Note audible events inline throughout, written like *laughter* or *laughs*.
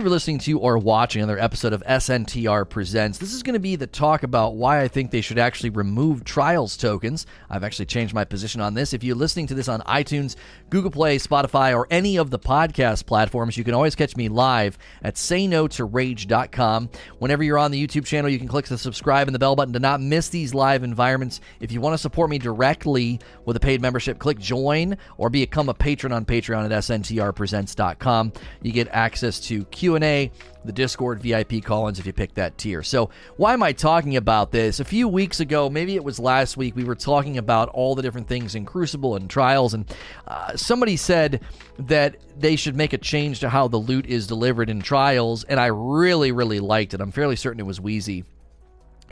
you for listening to or watching another episode of SNTR Presents. This is going to be the talk about why I think they should actually remove trials tokens. I've actually changed my position on this. If you're listening to this on iTunes, Google Play, Spotify, or any of the podcast platforms, you can always catch me live at sayno2rage.com. Whenever you're on the YouTube channel, you can click the subscribe and the bell button to not miss these live environments. If you want to support me directly with a paid membership, click join or become a patron on Patreon at sntrpresents.com. You get access to Q&A, the Discord VIP call-ins if you pick that tier. So, why am I talking about this? A few weeks ago, maybe it was last week, we were talking about all the different things in Crucible and Trials and uh, somebody said that they should make a change to how the loot is delivered in Trials and I really really liked it. I'm fairly certain it was Wheezy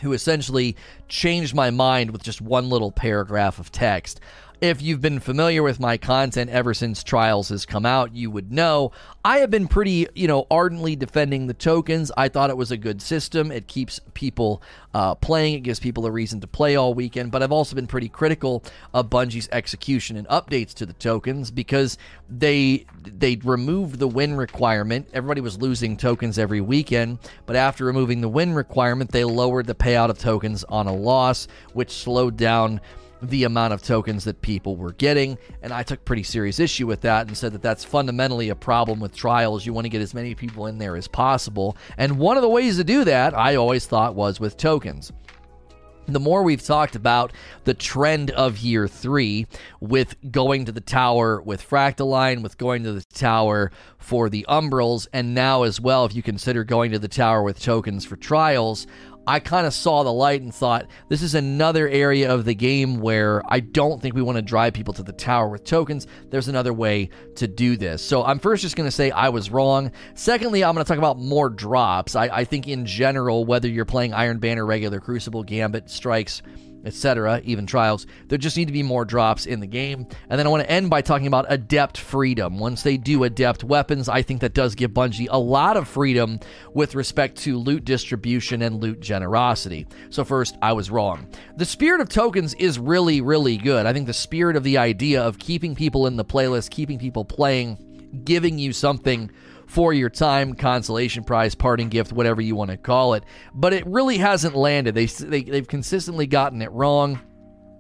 who essentially changed my mind with just one little paragraph of text. If you've been familiar with my content ever since Trials has come out, you would know I have been pretty, you know, ardently defending the tokens. I thought it was a good system. It keeps people uh, playing. It gives people a reason to play all weekend. But I've also been pretty critical of Bungie's execution and updates to the tokens because they they removed the win requirement. Everybody was losing tokens every weekend, but after removing the win requirement, they lowered the payout of tokens on a loss, which slowed down the amount of tokens that people were getting. And I took pretty serious issue with that and said that that's fundamentally a problem with trials. You want to get as many people in there as possible. And one of the ways to do that, I always thought, was with tokens the more we've talked about the trend of year three with going to the tower with Fractaline, with going to the tower for the Umbrals, and now as well, if you consider going to the tower with tokens for trials, I kind of saw the light and thought this is another area of the game where I don't think we want to drive people to the tower with tokens. There's another way to do this. So I'm first just going to say I was wrong. Secondly, I'm going to talk about more drops. I, I think in general, whether you're playing Iron Banner, regular Crucible, Gambit, Strikes, etc., even trials. There just need to be more drops in the game. And then I want to end by talking about adept freedom. Once they do adept weapons, I think that does give Bungie a lot of freedom with respect to loot distribution and loot generosity. So, first, I was wrong. The spirit of tokens is really, really good. I think the spirit of the idea of keeping people in the playlist, keeping people playing, giving you something for your time, consolation prize, parting gift, whatever you want to call it. But it really hasn't landed. They, they, they've consistently gotten it wrong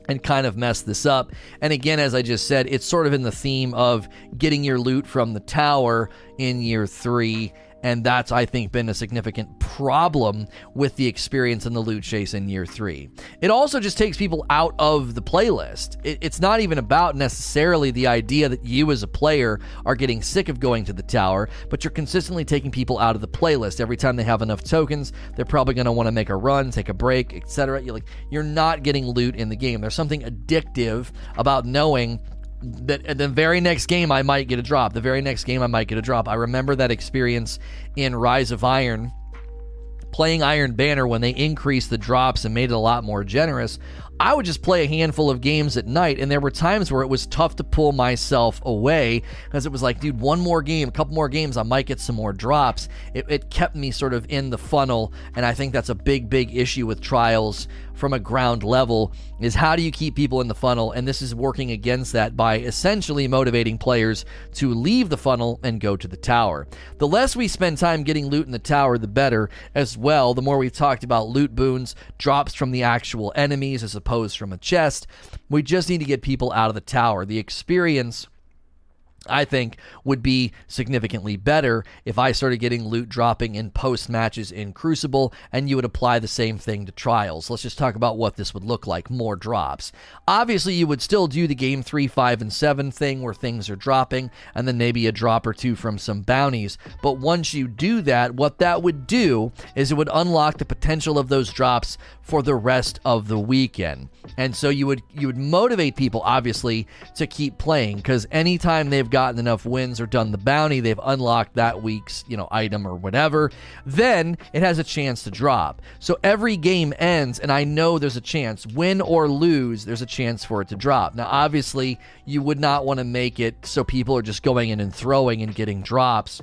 and kind of messed this up. And again, as I just said, it's sort of in the theme of getting your loot from the tower in year three and that's, I think, been a significant problem with the experience in the loot chase in year three. It also just takes people out of the playlist. It, it's not even about necessarily the idea that you as a player are getting sick of going to the tower, but you're consistently taking people out of the playlist. Every time they have enough tokens, they're probably going to want to make a run, take a break, etc. You're like, you're not getting loot in the game. There's something addictive about knowing that the very next game I might get a drop. The very next game I might get a drop. I remember that experience in Rise of Iron playing Iron Banner when they increased the drops and made it a lot more generous. I would just play a handful of games at night, and there were times where it was tough to pull myself away because it was like, dude, one more game, a couple more games, I might get some more drops. It, it kept me sort of in the funnel, and I think that's a big, big issue with trials from a ground level is how do you keep people in the funnel? And this is working against that by essentially motivating players to leave the funnel and go to the tower. The less we spend time getting loot in the tower the better as well. The more we've talked about loot boons drops from the actual enemies as opposed from a chest. We just need to get people out of the tower. The experience I think would be significantly better if I started getting loot dropping in post matches in Crucible and you would apply the same thing to trials. Let's just talk about what this would look like more drops. Obviously, you would still do the game 3, 5, and 7 thing where things are dropping and then maybe a drop or two from some bounties. But once you do that, what that would do is it would unlock the potential of those drops for the rest of the weekend. And so you would you would motivate people obviously to keep playing because anytime they've gotten enough wins or done the bounty, they've unlocked that week's, you know, item or whatever, then it has a chance to drop. So every game ends and I know there's a chance, win or lose, there's a chance for it to drop. Now obviously, you would not want to make it so people are just going in and throwing and getting drops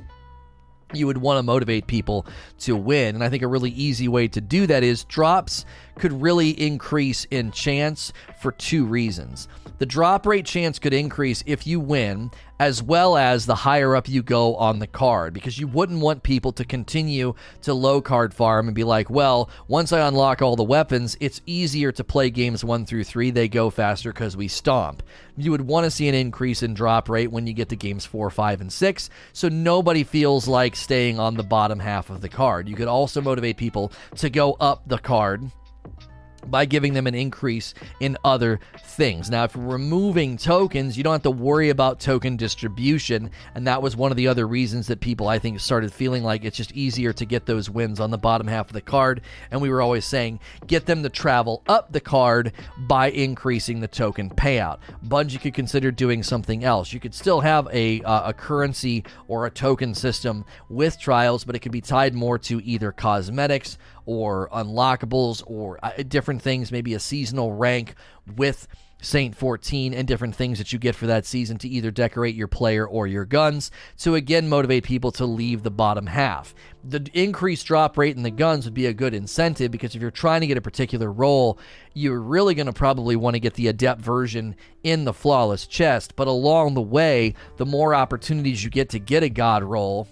you would want to motivate people to win. And I think a really easy way to do that is drops could really increase in chance for two reasons. The drop rate chance could increase if you win, as well as the higher up you go on the card, because you wouldn't want people to continue to low card farm and be like, well, once I unlock all the weapons, it's easier to play games one through three. They go faster because we stomp. You would want to see an increase in drop rate when you get to games four, five, and six, so nobody feels like staying on the bottom half of the card. You could also motivate people to go up the card by giving them an increase in other things. Now, if you're removing tokens, you don't have to worry about token distribution. And that was one of the other reasons that people, I think, started feeling like it's just easier to get those wins on the bottom half of the card. And we were always saying, get them to travel up the card by increasing the token payout. Bungie could consider doing something else. You could still have a, uh, a currency or a token system with trials, but it could be tied more to either cosmetics or unlockables or uh, different things, maybe a seasonal rank with Saint 14 and different things that you get for that season to either decorate your player or your guns to again motivate people to leave the bottom half. The increased drop rate in the guns would be a good incentive because if you're trying to get a particular roll, you're really going to probably want to get the adept version in the flawless chest. But along the way, the more opportunities you get to get a god roll,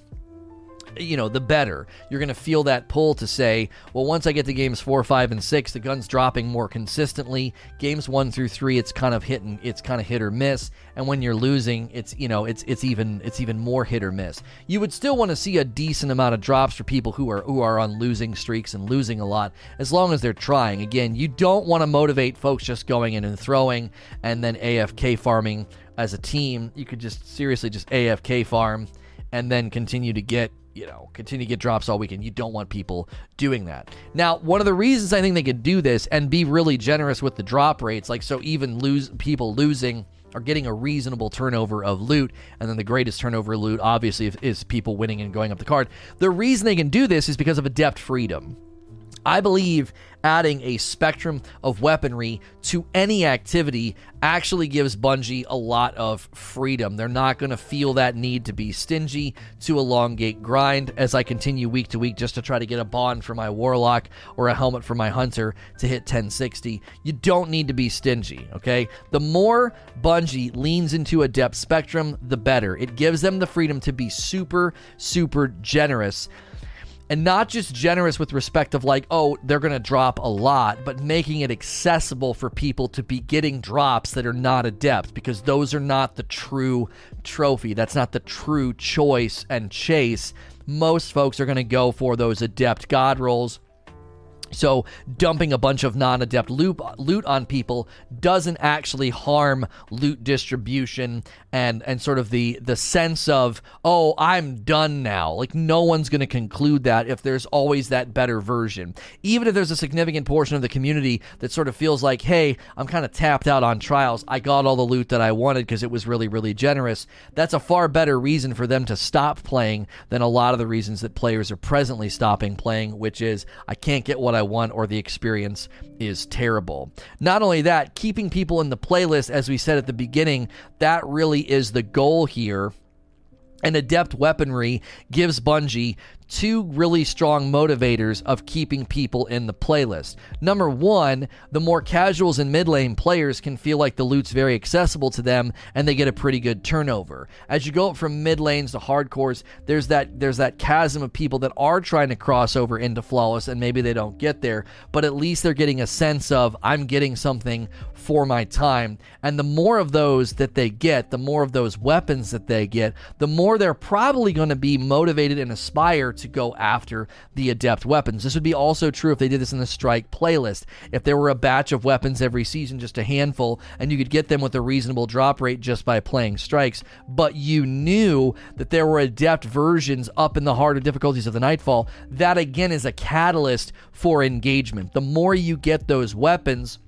you know, the better. You're going to feel that pull to say, well, once I get to games four, five, and six, the gun's dropping more consistently. Games one through three, it's kind of hit and it's kind of hit or miss. And when you're losing, it's you know, it's it's even it's even more hit or miss. You would still want to see a decent amount of drops for people who are who are on losing streaks and losing a lot, as long as they're trying. Again, you don't want to motivate folks just going in and throwing and then AFK farming as a team. You could just seriously just AFK farm and then continue to get you know, continue to get drops all weekend. You don't want people doing that. Now, one of the reasons I think they could do this and be really generous with the drop rates, like so even lose people losing are getting a reasonable turnover of loot, and then the greatest turnover loot, obviously, is people winning and going up the card. The reason they can do this is because of adept freedom. I believe adding a spectrum of weaponry to any activity actually gives Bungie a lot of freedom. They're not going to feel that need to be stingy to elongate grind as I continue week to week just to try to get a bond for my warlock or a helmet for my hunter to hit 1060. You don't need to be stingy, okay? The more Bungie leans into adept spectrum, the better. It gives them the freedom to be super, super generous and not just generous with respect of like oh they're going to drop a lot but making it accessible for people to be getting drops that are not adept because those are not the true trophy. That's not the true choice and chase. Most folks are going to go for those adept god rolls so dumping a bunch of non-adept loot, loot on people doesn't actually harm loot distribution and and sort of the the sense of oh I'm done now. Like no one's going to conclude that if there's always that better version. Even if there's a significant portion of the community that sort of feels like hey I'm kind of tapped out on trials. I got all the loot that I wanted because it was really really generous. That's a far better reason for them to stop playing than a lot of the reasons that players are presently stopping playing, which is I can't get what I want or the experience is terrible. Not only that, keeping people in the playlist, as we said at the beginning, that really is the goal here. And adept weaponry gives Bungie two really strong motivators of keeping people in the playlist. Number one, the more casuals and mid lane players can feel like the loot's very accessible to them and they get a pretty good turnover. As you go up from mid lanes to hardcores, there's that there's that chasm of people that are trying to cross over into flawless and maybe they don't get there, but at least they're getting a sense of I'm getting something for my time. And the more of those that they get, the more of those weapons that they get, the more they're probably going to be motivated and aspire to go after the adept weapons. This would be also true if they did this in the strike playlist. If there were a batch of weapons every season, just a handful, and you could get them with a reasonable drop rate just by playing strikes, but you knew that there were adept versions up in the harder difficulties of the Nightfall, that again is a catalyst for engagement. The more you get those weapons,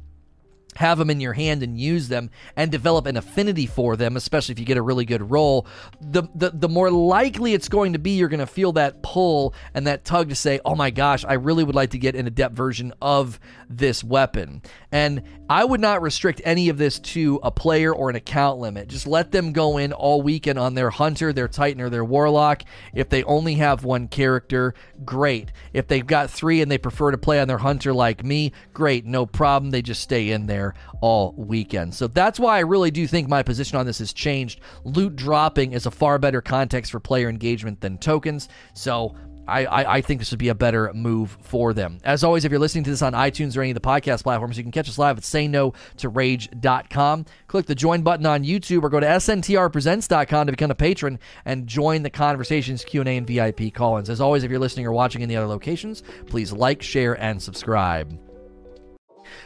have them in your hand and use them and develop an affinity for them, especially if you get a really good roll, the, the, the more likely it's going to be you're going to feel that pull and that tug to say, oh my gosh, I really would like to get an adept version of this weapon. And I would not restrict any of this to a player or an account limit. Just let them go in all weekend on their hunter, their titan, or their warlock. If they only have one character, great. If they've got three and they prefer to play on their hunter like me, great, no problem. They just stay in there all weekend. So that's why I really do think my position on this has changed. Loot dropping is a far better context for player engagement than tokens. So I, I, I, think this would be a better move for them. As always, if you're listening to this on iTunes or any of the podcast platforms, you can catch us live at sayno2rage.com. Click the join button on YouTube or go to sntrpresents.com to become a patron and join the conversations, Q&A, and VIP call-ins. As always, if you're listening or watching in the other locations, please like, share, and subscribe.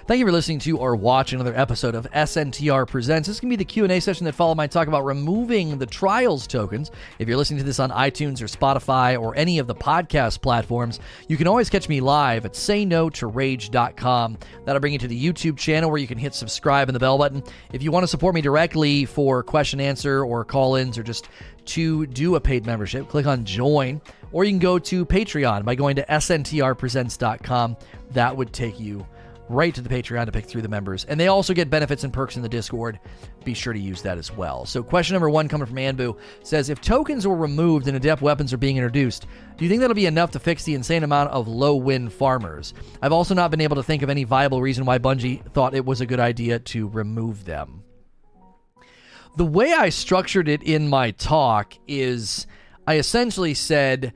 Thank you for listening to or watching another episode of SNTR Presents. This can be the Q&A session that followed my talk about removing the trials tokens. If you're listening to this on iTunes or Spotify or any of the podcast platforms, you can always catch me live at sayno2rage.com. That'll bring you to the YouTube channel where you can hit subscribe and the bell button. If you want to support me directly for question answer or call-ins or just to do a paid membership, click on join or you can go to Patreon by going to sntrpresents.com. That would take you right to the Patreon to pick through the members. And they also get benefits and perks in the Discord. Be sure to use that as well. So, question number one coming from Anbu says If tokens were removed and adept weapons are being introduced, do you think that'll be enough to fix the insane amount of low win farmers? I've also not been able to think of any viable reason why Bungie thought it was a good idea to remove them. The way I structured it in my talk is I essentially said,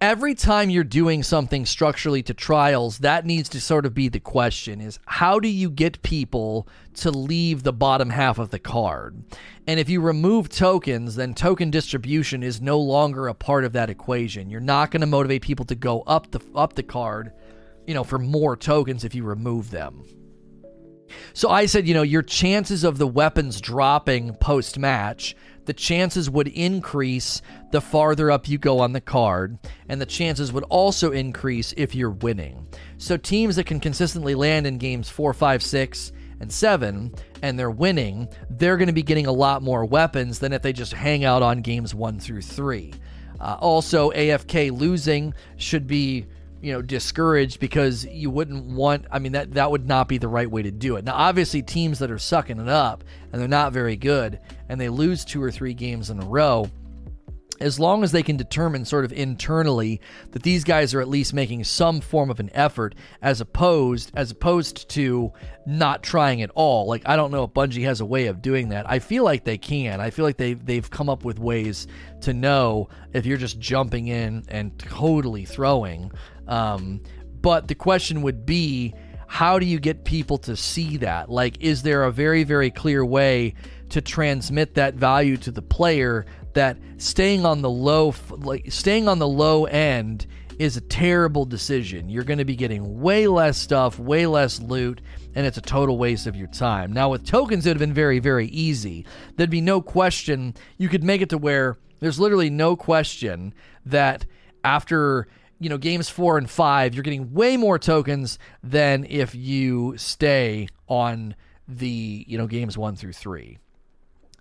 every time you're doing something structurally to trials, that needs to sort of be the question is how do you get people to leave the bottom half of the card? And if you remove tokens, then token distribution is no longer a part of that equation. You're not going to motivate people to go up the up the card, you know, for more tokens if you remove them. So I said, you know, your chances of the weapons dropping post match the chances would increase the farther up you go on the card, and the chances would also increase if you're winning. So, teams that can consistently land in games 4, 5, 6, and 7, and they're winning, they're going to be getting a lot more weapons than if they just hang out on games 1 through 3. Uh, also, AFK losing should be you know discouraged because you wouldn't want I mean that that would not be the right way to do it. Now obviously teams that are sucking it up and they're not very good and they lose two or three games in a row as long as they can determine sort of internally that these guys are at least making some form of an effort as opposed as opposed to not trying at all. Like i don't know if bungie has a way of doing that. I feel like they can. I feel like they they've come up with ways to know if you're just jumping in and totally throwing um, but the question would be how do you get people to see that like is there a very very clear way to transmit that value to the player that staying on the low like staying on the low end is a terrible decision. You're going to be getting way less stuff, way less loot, and it's a total waste of your time. Now with tokens it would have been very very easy. There'd be no question you could make it to where there's literally no question that after you know games 4 and 5 you're getting way more tokens than if you stay on the you know games 1 through 3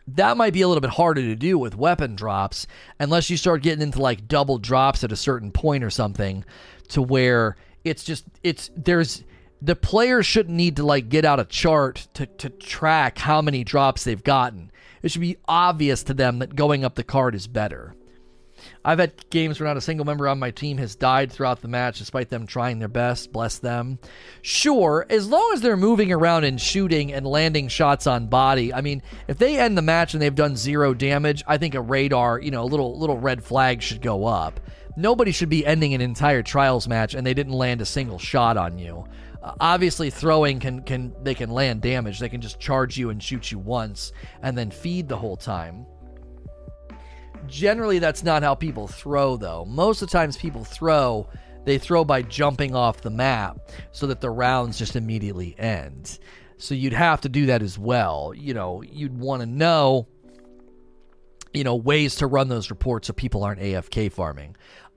that might be a little bit harder to do with weapon drops unless you start getting into like double drops at a certain point or something to where it's just it's there's the players shouldn't need to like get out a chart to, to track how many drops they've gotten. It should be obvious to them that going up the card is better. I've had games where not a single member on my team has died throughout the match despite them trying their best. Bless them. Sure, as long as they're moving around and shooting and landing shots on body. I mean, if they end the match and they've done zero damage, I think a radar, you know, a little little red flag should go up. Nobody should be ending an entire trials match and they didn't land a single shot on you. Uh, obviously, throwing can can they can land damage. They can just charge you and shoot you once and then feed the whole time. Generally, that's not how people throw, though. Most of the times, people throw, they throw by jumping off the map so that the rounds just immediately end. So you'd have to do that as well. You know, you'd want to know, you know, ways to run those reports so people aren't AFK farming.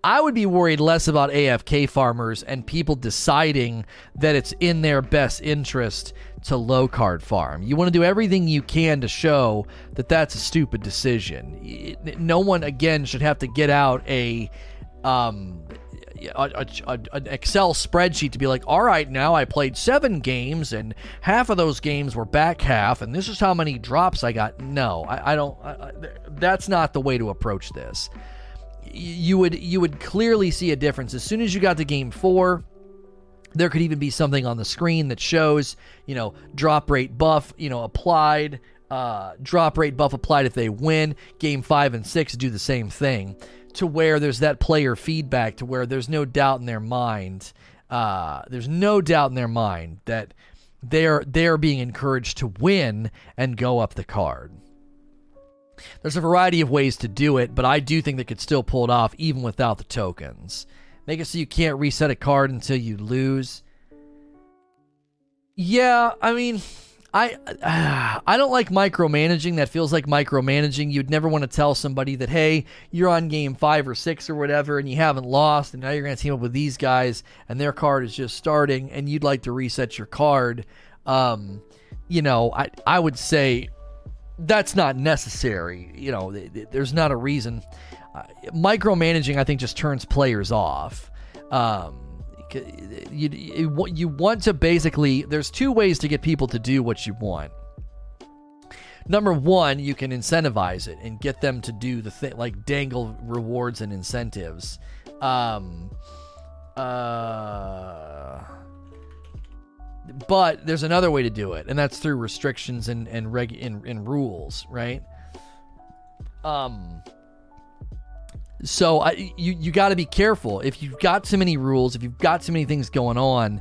I would be worried less about AFK farmers and people deciding that it's in their best interest to low card farm. You want to do everything you can to show that that's a stupid decision. No one again should have to get out a um, a, a, an Excel spreadsheet to be like, all right, now I played seven games and half of those games were back half, and this is how many drops I got. No, I, I don't. I, that's not the way to approach this you would you would clearly see a difference as soon as you got to game four There could even be something on the screen that shows, you know, drop rate buff, you know, applied, uh, drop rate buff applied if they win. Game five and six do the same thing to where there's that player feedback to where there's no doubt in their mind. Uh, there's no doubt in their mind that they're they're being encouraged to win and go up the card. There's a variety of ways to do it, but I do think they could still pull it off even without the tokens. Make it so you can't reset a card until you lose. Yeah, I mean, I uh, *sighs* I don't like micromanaging. That feels like micromanaging. You'd never want to tell somebody that hey, you're on game five or six or whatever, and you haven't lost, and now you're going to team up with these guys, and their card is just starting, and you'd like to reset your card. Um, you know, I I would say that's not necessary. You know, there's not a reason. Uh, micromanaging, I think, just turns players off. Um, you, you, you want to basically, there's two ways to get people to do what you want. Number one, you can incentivize it and get them to do the thing, like dangle rewards and incentives. Um, uh, but there's another way to do it, and that's through restrictions and and reg and, and rules, right? Um. So I, you you got to be careful. If you've got too many rules, if you've got too many things going on,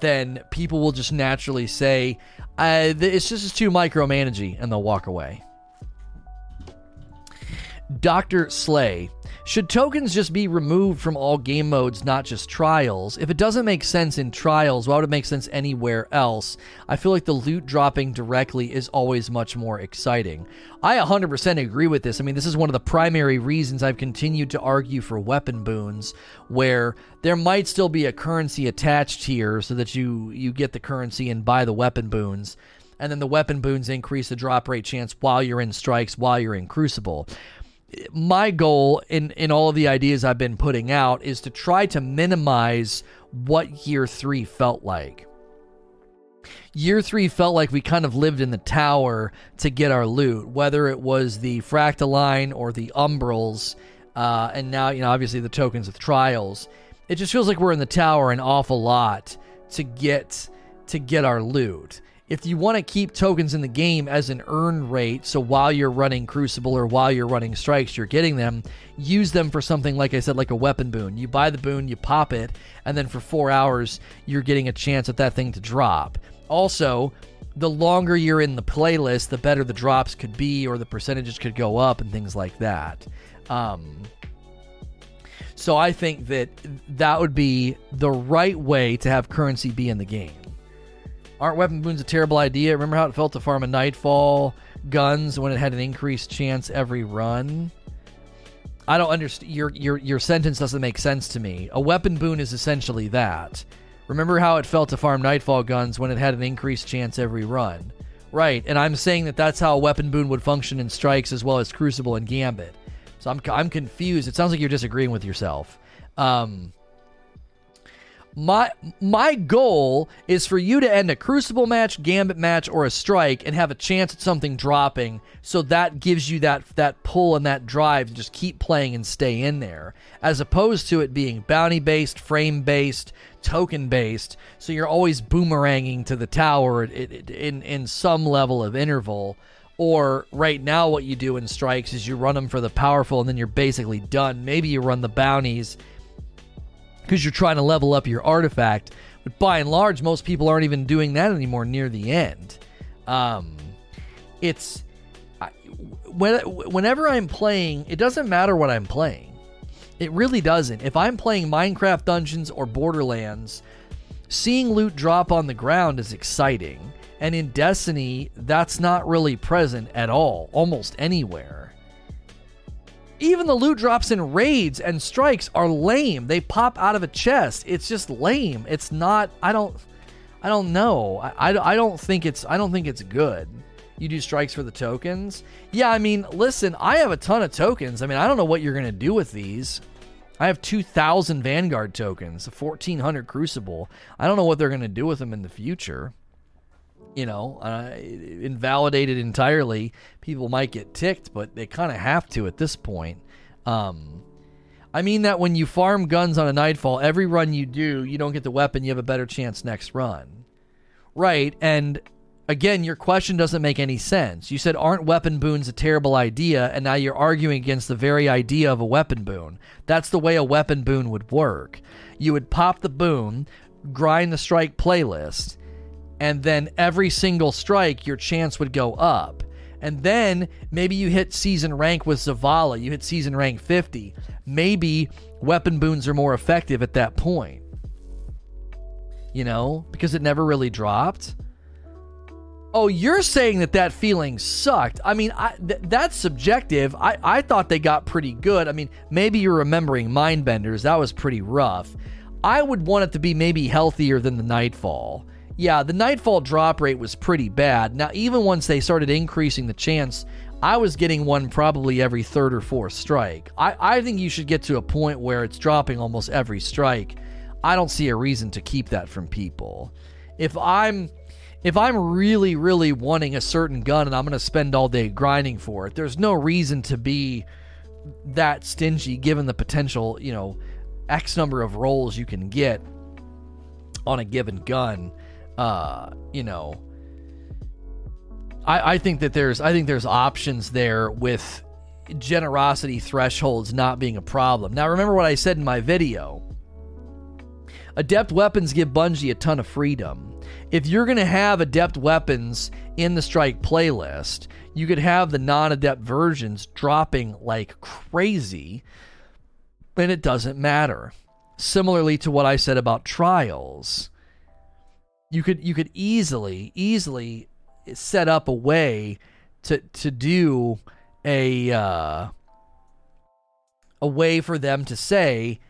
then people will just naturally say, uh, "It's just too micromanaging," and they'll walk away. Dr. Slay should tokens just be removed from all game modes, not just trials? If it doesn't make sense in trials, why would it make sense anywhere else? I feel like the loot dropping directly is always much more exciting. I 100% agree with this. I mean, this is one of the primary reasons I've continued to argue for weapon boons, where there might still be a currency attached here so that you, you get the currency and buy the weapon boons and then the weapon boons increase the drop rate chance while you're in strikes, while you're in Crucible my goal in in all of the ideas I've been putting out is to try to minimize what year 3 felt like. Year 3 felt like we kind of lived in the tower to get our loot, whether it was the Fractaline or the Umbrals, uh, and now, you know, obviously the tokens with trials. It just feels like we're in the tower an awful lot to get to get our loot if you want to keep tokens in the game as an earn rate, so while you're running Crucible or while you're running Strikes, you're getting them, use them for something like I said, like a weapon boon. You buy the boon, you pop it, and then for four hours, you're getting a chance at that thing to drop. Also, the longer you're in the playlist, the better the drops could be, or the percentages could go up, and things like that. Um, so I think that that would be the right way to have currency be in the game. Aren't weapon boons a terrible idea? Remember how it felt to farm a Nightfall guns when it had an increased chance every run? I don't understand. Your your your sentence doesn't make sense to me. A weapon boon is essentially that. Remember how it felt to farm Nightfall guns when it had an increased chance every run? Right, and I'm saying that that's how a weapon boon would function in strikes as well as Crucible and Gambit. So I'm I'm confused. It sounds like you're disagreeing with yourself. Um, my my goal is for you to end a crucible match, gambit match, or a strike and have a chance at something dropping. So that gives you that that pull and that drive to just keep playing and stay in there, as opposed to it being bounty based, frame based, token based. So you're always boomeranging to the tower in in some level of interval. Or right now, what you do in strikes is you run them for the powerful, and then you're basically done. Maybe you run the bounties because you're trying to level up your artifact. But by and large, most people aren't even doing that anymore near the end. Um, it's I, when, whenever I'm playing, it doesn't matter what I'm playing. It really doesn't. If I'm playing Minecraft Dungeons or Borderlands, seeing loot drop on the ground is exciting. And in Destiny, that's not really present at all, almost anywhere. Even the loot drops in raids and strikes are lame. They pop out of a chest. It's just lame. It's not. I don't. I don't know. I, I, I don't think it's. I don't think it's good. You do strikes for the tokens. Yeah, I mean, listen. I have a ton of tokens. I mean, I don't know what you're gonna do with these. I have 2,000 Vanguard tokens, 1,400 Crucible. I don't know what they're going to do with them in the future you know, uh, invalidated entirely, people might get ticked, but they kind of have to at this point. Um, I mean that when you farm guns on a nightfall, every run you do, you don't get the weapon, you have a better chance next run. Right, and again, your question doesn't make any sense. You said, aren't weapon boons a terrible idea? And now you're arguing against the very idea of a weapon boon. That's the way a weapon boon would work. You would pop the boon, grind the strike playlist, and then every single strike, your chance would go up. And then maybe you hit season rank with Zavala, you hit season rank 50. Maybe weapon boons are more effective at that point. You know, because it never really dropped. Oh, you're saying that that feeling sucked. I mean, I, th- that's subjective. I, I thought they got pretty good. I mean, maybe you're remembering Mindbenders. That was pretty rough. I would want it to be maybe healthier than the Nightfall. Yeah, the Nightfall drop rate was pretty bad. Now, even once they started increasing the chance, I was getting one probably every third or fourth strike. I, I think you should get to a point where it's dropping almost every strike. I don't see a reason to keep that from people. If I'm if I'm really, really wanting a certain gun and I'm going to spend all day grinding for it, there's no reason to be that stingy given the potential, you know, X number of rolls you can get on a given gun. Uh, you know, I, I think that there's I think there's options there with generosity thresholds not being a problem. Now remember what I said in my video. Adept weapons give Bungie a ton of freedom if you're going to have adept weapons in the strike playlist, you could have the non adept versions dropping like crazy, and it doesn't matter. Similarly to what I said about trials, you could you could easily easily set up a way to to do a uh, a way for them to say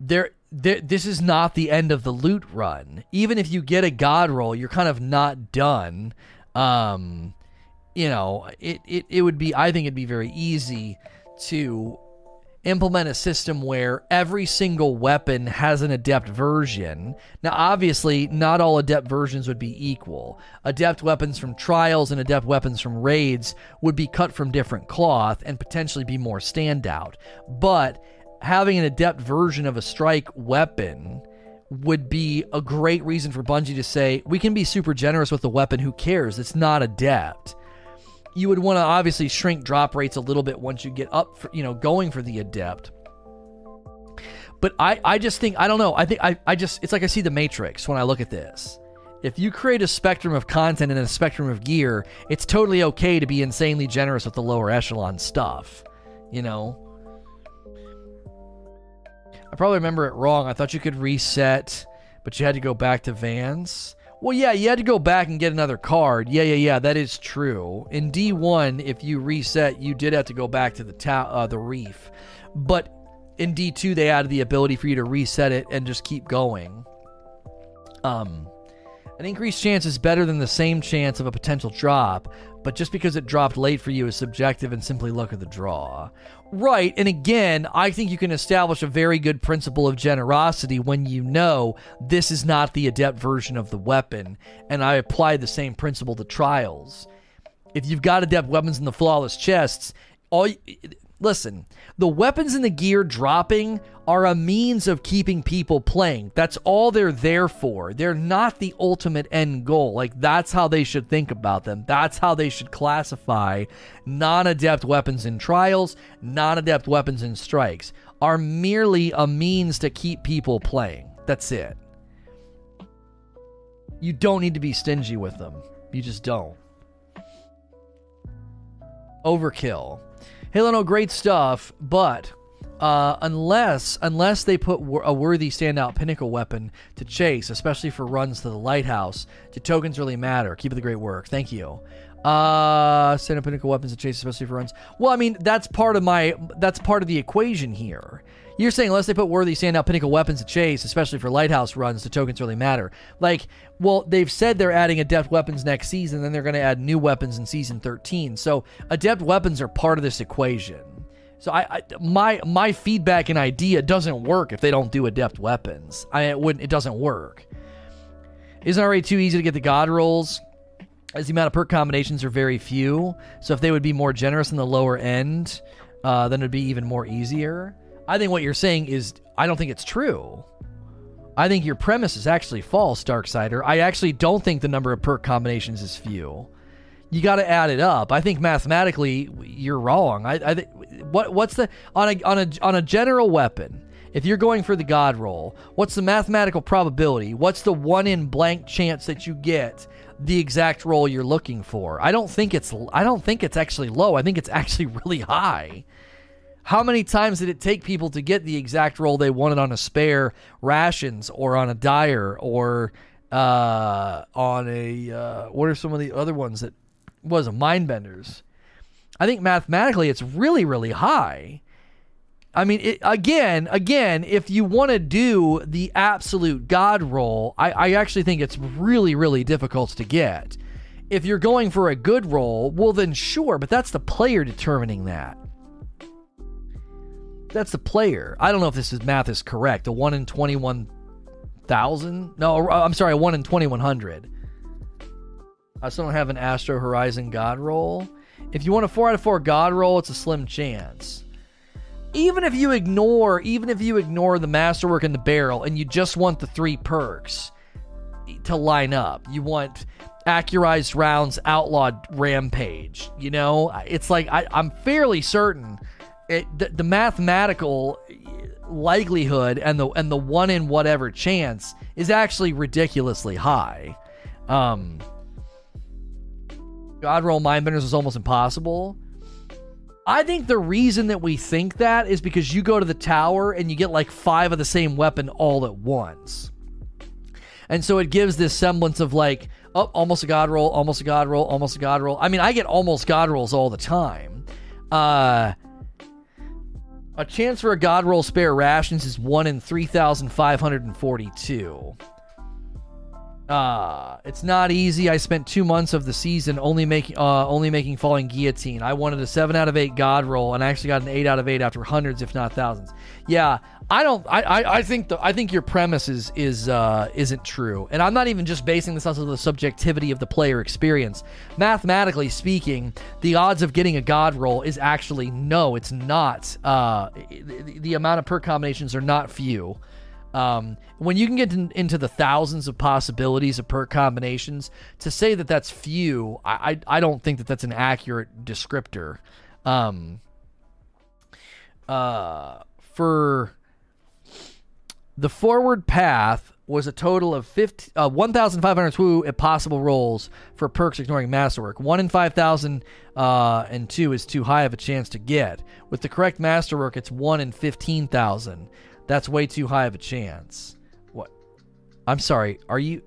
there this is not the end of the loot run. Even if you get a god roll, you're kind of not done. Um, you know, it, it, it would be, I think it'd be very easy to implement a system where every single weapon has an adept version. Now, obviously, not all adept versions would be equal. Adept weapons from trials and adept weapons from raids would be cut from different cloth and potentially be more standout. But having an adept version of a strike weapon would be a great reason for Bungie to say, we can be super generous with the weapon. Who cares? It's not adept. You would want to obviously shrink drop rates a little bit once you get up, for, you know, going for the adept. But I, I just think, I don't know. I think I, I just, it's like I see the Matrix when I look at this. If you create a spectrum of content and a spectrum of gear, it's totally okay to be insanely generous with the lower echelon stuff. You know, I probably remember it wrong. I thought you could reset, but you had to go back to Vance. Well, yeah, you had to go back and get another card. Yeah, yeah, yeah, that is true. In D1, if you reset, you did have to go back to the ta- uh, the reef. But in D2, they added the ability for you to reset it and just keep going. Um, an increased chance is better than the same chance of a potential drop, but just because it dropped late for you is subjective and simply luck of the draw. Right, and again, I think you can establish a very good principle of generosity when you know this is not the adept version of the weapon, and I apply the same principle to trials. If you've got adept weapons in the flawless chests, all listen, the weapons and the gear dropping are a means of keeping people playing. That's all they're there for. They're not the ultimate end goal. Like, that's how they should think about them. That's how they should classify non adept weapons in trials, non adept weapons in strikes, are merely a means to keep people playing. That's it. You don't need to be stingy with them. You just don't. Overkill. Halo, no, great stuff, but uh, unless unless they put a worthy standout pinnacle weapon to chase, especially for runs to the lighthouse, do tokens really matter? Keep up the great work. Thank you. Uh, standout pinnacle weapons to chase, especially for runs. Well, I mean that's part of my that's part of the equation here. You're saying unless they put worthy standout pinnacle weapons to chase, especially for lighthouse runs, the tokens really matter. Like, well, they've said they're adding adept weapons next season, then they're going to add new weapons in season 13. So adept weapons are part of this equation. So I, I, my my feedback and idea doesn't work if they don't do adept weapons. I it wouldn't it doesn't work. Isn't already too easy to get the god rolls? As the amount of perk combinations are very few. So if they would be more generous in the lower end, uh, then it'd be even more easier. I think what you're saying is I don't think it's true. I think your premise is actually false, Darksider. I actually don't think the number of perk combinations is few. You got to add it up. I think mathematically you're wrong. I, I think what what's the on a on a on a general weapon? If you're going for the god roll, what's the mathematical probability? What's the one in blank chance that you get the exact roll you're looking for? I don't think it's I don't think it's actually low. I think it's actually *laughs* really high. How many times did it take people to get the exact roll they wanted on a spare rations or on a dire or uh, on a uh, what are some of the other ones that was a mindbenders? I think mathematically it's really really high. I mean, it, again, again, if you want to do the absolute god roll, I, I actually think it's really, really difficult to get. If you're going for a good roll, well, then sure, but that's the player determining that. That's the player. I don't know if this is math is correct. A one in twenty-one thousand? No, I'm sorry, a one in twenty-one hundred. I still don't have an Astral Horizon God roll. If you want a four out of four God roll, it's a slim chance. Even if you ignore, even if you ignore the masterwork and the barrel, and you just want the three perks to line up, you want accurized rounds, outlawed rampage. You know, it's like I, I'm fairly certain it, the, the mathematical likelihood and the and the one in whatever chance is actually ridiculously high. Um, God roll mindbenders is almost impossible. I think the reason that we think that is because you go to the tower and you get like five of the same weapon all at once. And so it gives this semblance of like, oh, almost a god roll, almost a god roll, almost a god roll. I mean, I get almost god rolls all the time. Uh, a chance for a God roll spare rations is 1 in 3,542. Uh, it's not easy. I spent two months of the season only making uh, only making falling guillotine. I wanted a seven out of eight God roll, and I actually got an eight out of eight after hundreds, if not thousands. Yeah, I don't. I I, I think the I think your premise is is uh, isn't true, and I'm not even just basing this on the subjectivity of the player experience. Mathematically speaking, the odds of getting a God roll is actually no, it's not. Uh, the, the amount of perk combinations are not few. Um, when you can get in, into the thousands of possibilities of perk combinations, to say that that's few, I, I, I don't think that that's an accurate descriptor. Um, uh, for the forward path was a total of 50, uh, 1,502 possible rolls for perks ignoring masterwork. 1 in 5,000 uh, and 2 is too high of a chance to get. With the correct masterwork, it's 1 in 15,000. That's way too high of a chance. What? I'm sorry. Are you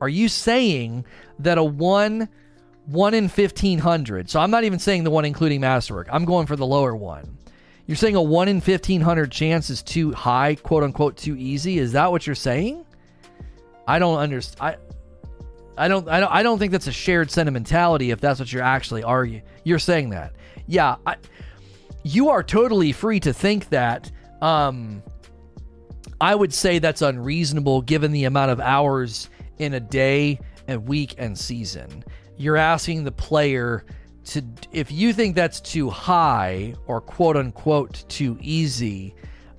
are you saying that a 1 1 in 1500. So I'm not even saying the one including masterwork. I'm going for the lower one. You're saying a 1 in 1500 chance is too high, quote unquote too easy? Is that what you're saying? I don't understand. I I don't, I don't, I don't think that's a shared sentimentality if that's what you're actually arguing. You're saying that. Yeah, I, you are totally free to think that um, I would say that's unreasonable given the amount of hours in a day and week and season. You're asking the player to, if you think that's too high or quote unquote too easy,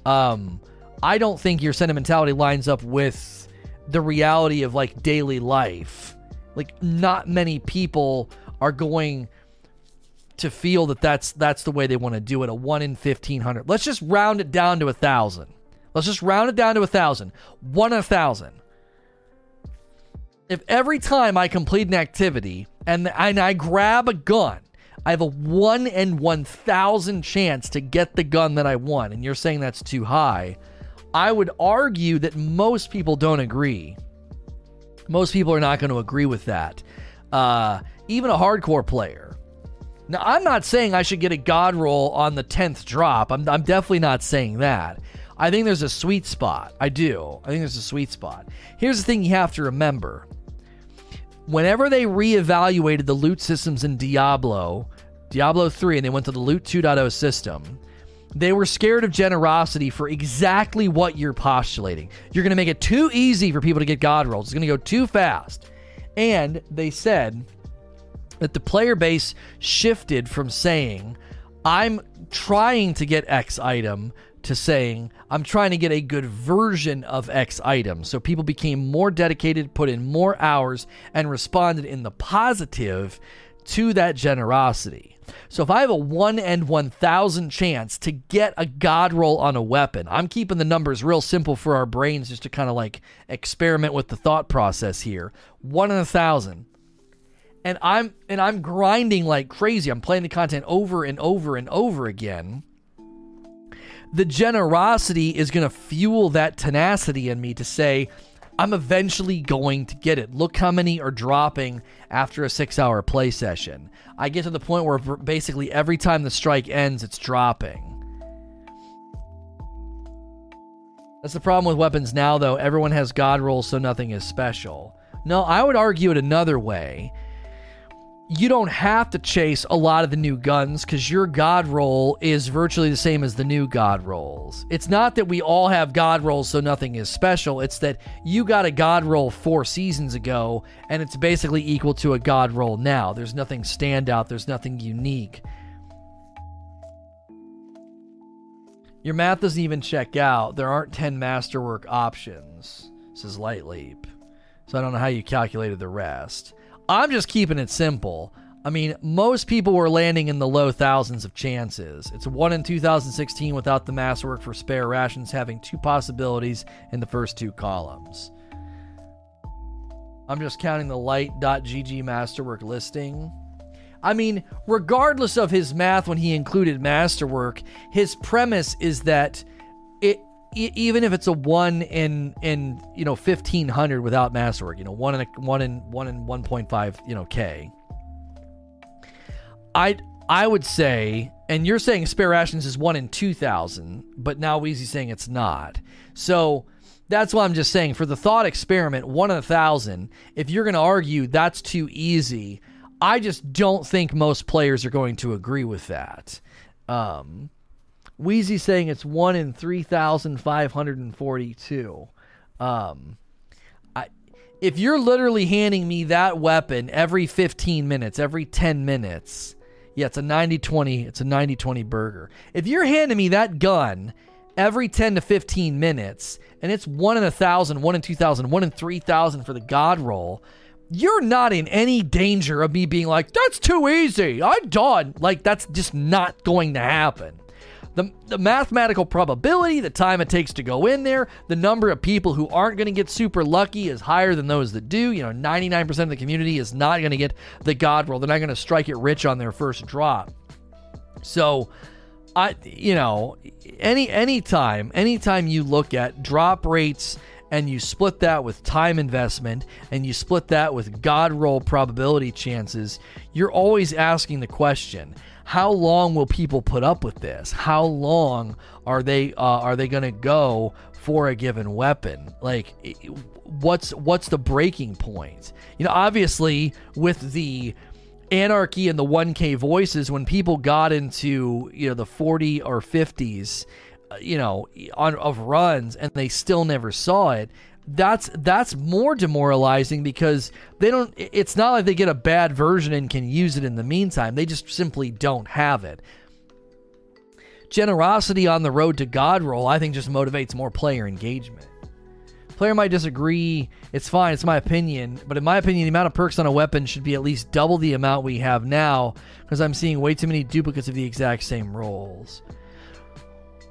um, I don't think your sentimentality lines up with the reality of like daily life. Like, not many people are going to feel that that's that's the way they want to do it. A one in fifteen hundred. Let's just round it down to a thousand. Let's just round it down to a thousand. One in a thousand. If every time I complete an activity and, and I grab a gun, I have a one in 1,000 chance to get the gun that I want, and you're saying that's too high, I would argue that most people don't agree. Most people are not going to agree with that. Uh, even a hardcore player. Now, I'm not saying I should get a god roll on the 10th drop. I'm, I'm definitely not saying that. I think there's a sweet spot. I do. I think there's a sweet spot. Here's the thing you have to remember. Whenever they reevaluated the loot systems in Diablo, Diablo 3, and they went to the Loot 2.0 system, they were scared of generosity for exactly what you're postulating. You're going to make it too easy for people to get God rolls. It's going to go too fast. And they said that the player base shifted from saying, I'm trying to get X item to saying, I'm trying to get a good version of X item. So people became more dedicated, put in more hours, and responded in the positive to that generosity. So if I have a 1 and 1000 chance to get a god roll on a weapon, I'm keeping the numbers real simple for our brains just to kind of like experiment with the thought process here. 1 in a 1000. And I'm and I'm grinding like crazy. I'm playing the content over and over and over again. The generosity is going to fuel that tenacity in me to say, I'm eventually going to get it. Look how many are dropping after a six hour play session. I get to the point where basically every time the strike ends, it's dropping. That's the problem with weapons now, though. Everyone has God rolls, so nothing is special. No, I would argue it another way you don't have to chase a lot of the new guns because your god roll is virtually the same as the new god rolls. It's not that we all have god rolls so nothing is special. It's that you got a god roll four seasons ago and it's basically equal to a god roll now. There's nothing standout, there's nothing unique. Your math doesn't even check out. There aren't 10 masterwork options, says Light Leap. So I don't know how you calculated the rest. I'm just keeping it simple. I mean, most people were landing in the low thousands of chances. It's 1 in 2016 without the masterwork for spare rations having two possibilities in the first two columns. I'm just counting the light.gg masterwork listing. I mean, regardless of his math when he included masterwork, his premise is that it even if it's a one in in you know fifteen hundred without masterwork, you know one in a, one in one in one point five you know k. I I would say, and you're saying spare rations is one in two thousand, but now Wheezy's saying it's not. So that's why I'm just saying for the thought experiment, one in a thousand. If you're going to argue that's too easy, I just don't think most players are going to agree with that. Um, Wheezy saying it's one in three thousand five hundred and forty-two. Um, I, if you're literally handing me that weapon every 15 minutes, every 10 minutes, yeah, it's a 90-20, it's a 90-20 burger. If you're handing me that gun every 10 to 15 minutes, and it's one in a thousand, one in two thousand, one in three thousand for the God roll, you're not in any danger of me being like, that's too easy. I'm done. Like, that's just not going to happen. The, the mathematical probability, the time it takes to go in there, the number of people who aren't going to get super lucky is higher than those that do. You know, 99% of the community is not going to get the God roll. They're not going to strike it rich on their first drop. So, I you know, any anytime, anytime you look at drop rates and you split that with time investment and you split that with God roll probability chances, you're always asking the question how long will people put up with this? How long are they uh, are they going to go for a given weapon? Like, what's what's the breaking point? You know, obviously with the anarchy and the 1K voices, when people got into you know the 40 or 50s, uh, you know, on of runs and they still never saw it that's that's more demoralizing because they don't it's not like they get a bad version and can use it in the meantime. They just simply don't have it. Generosity on the road to god roll i think just motivates more player engagement. Player might disagree. It's fine. It's my opinion. But in my opinion the amount of perks on a weapon should be at least double the amount we have now because i'm seeing way too many duplicates of the exact same rolls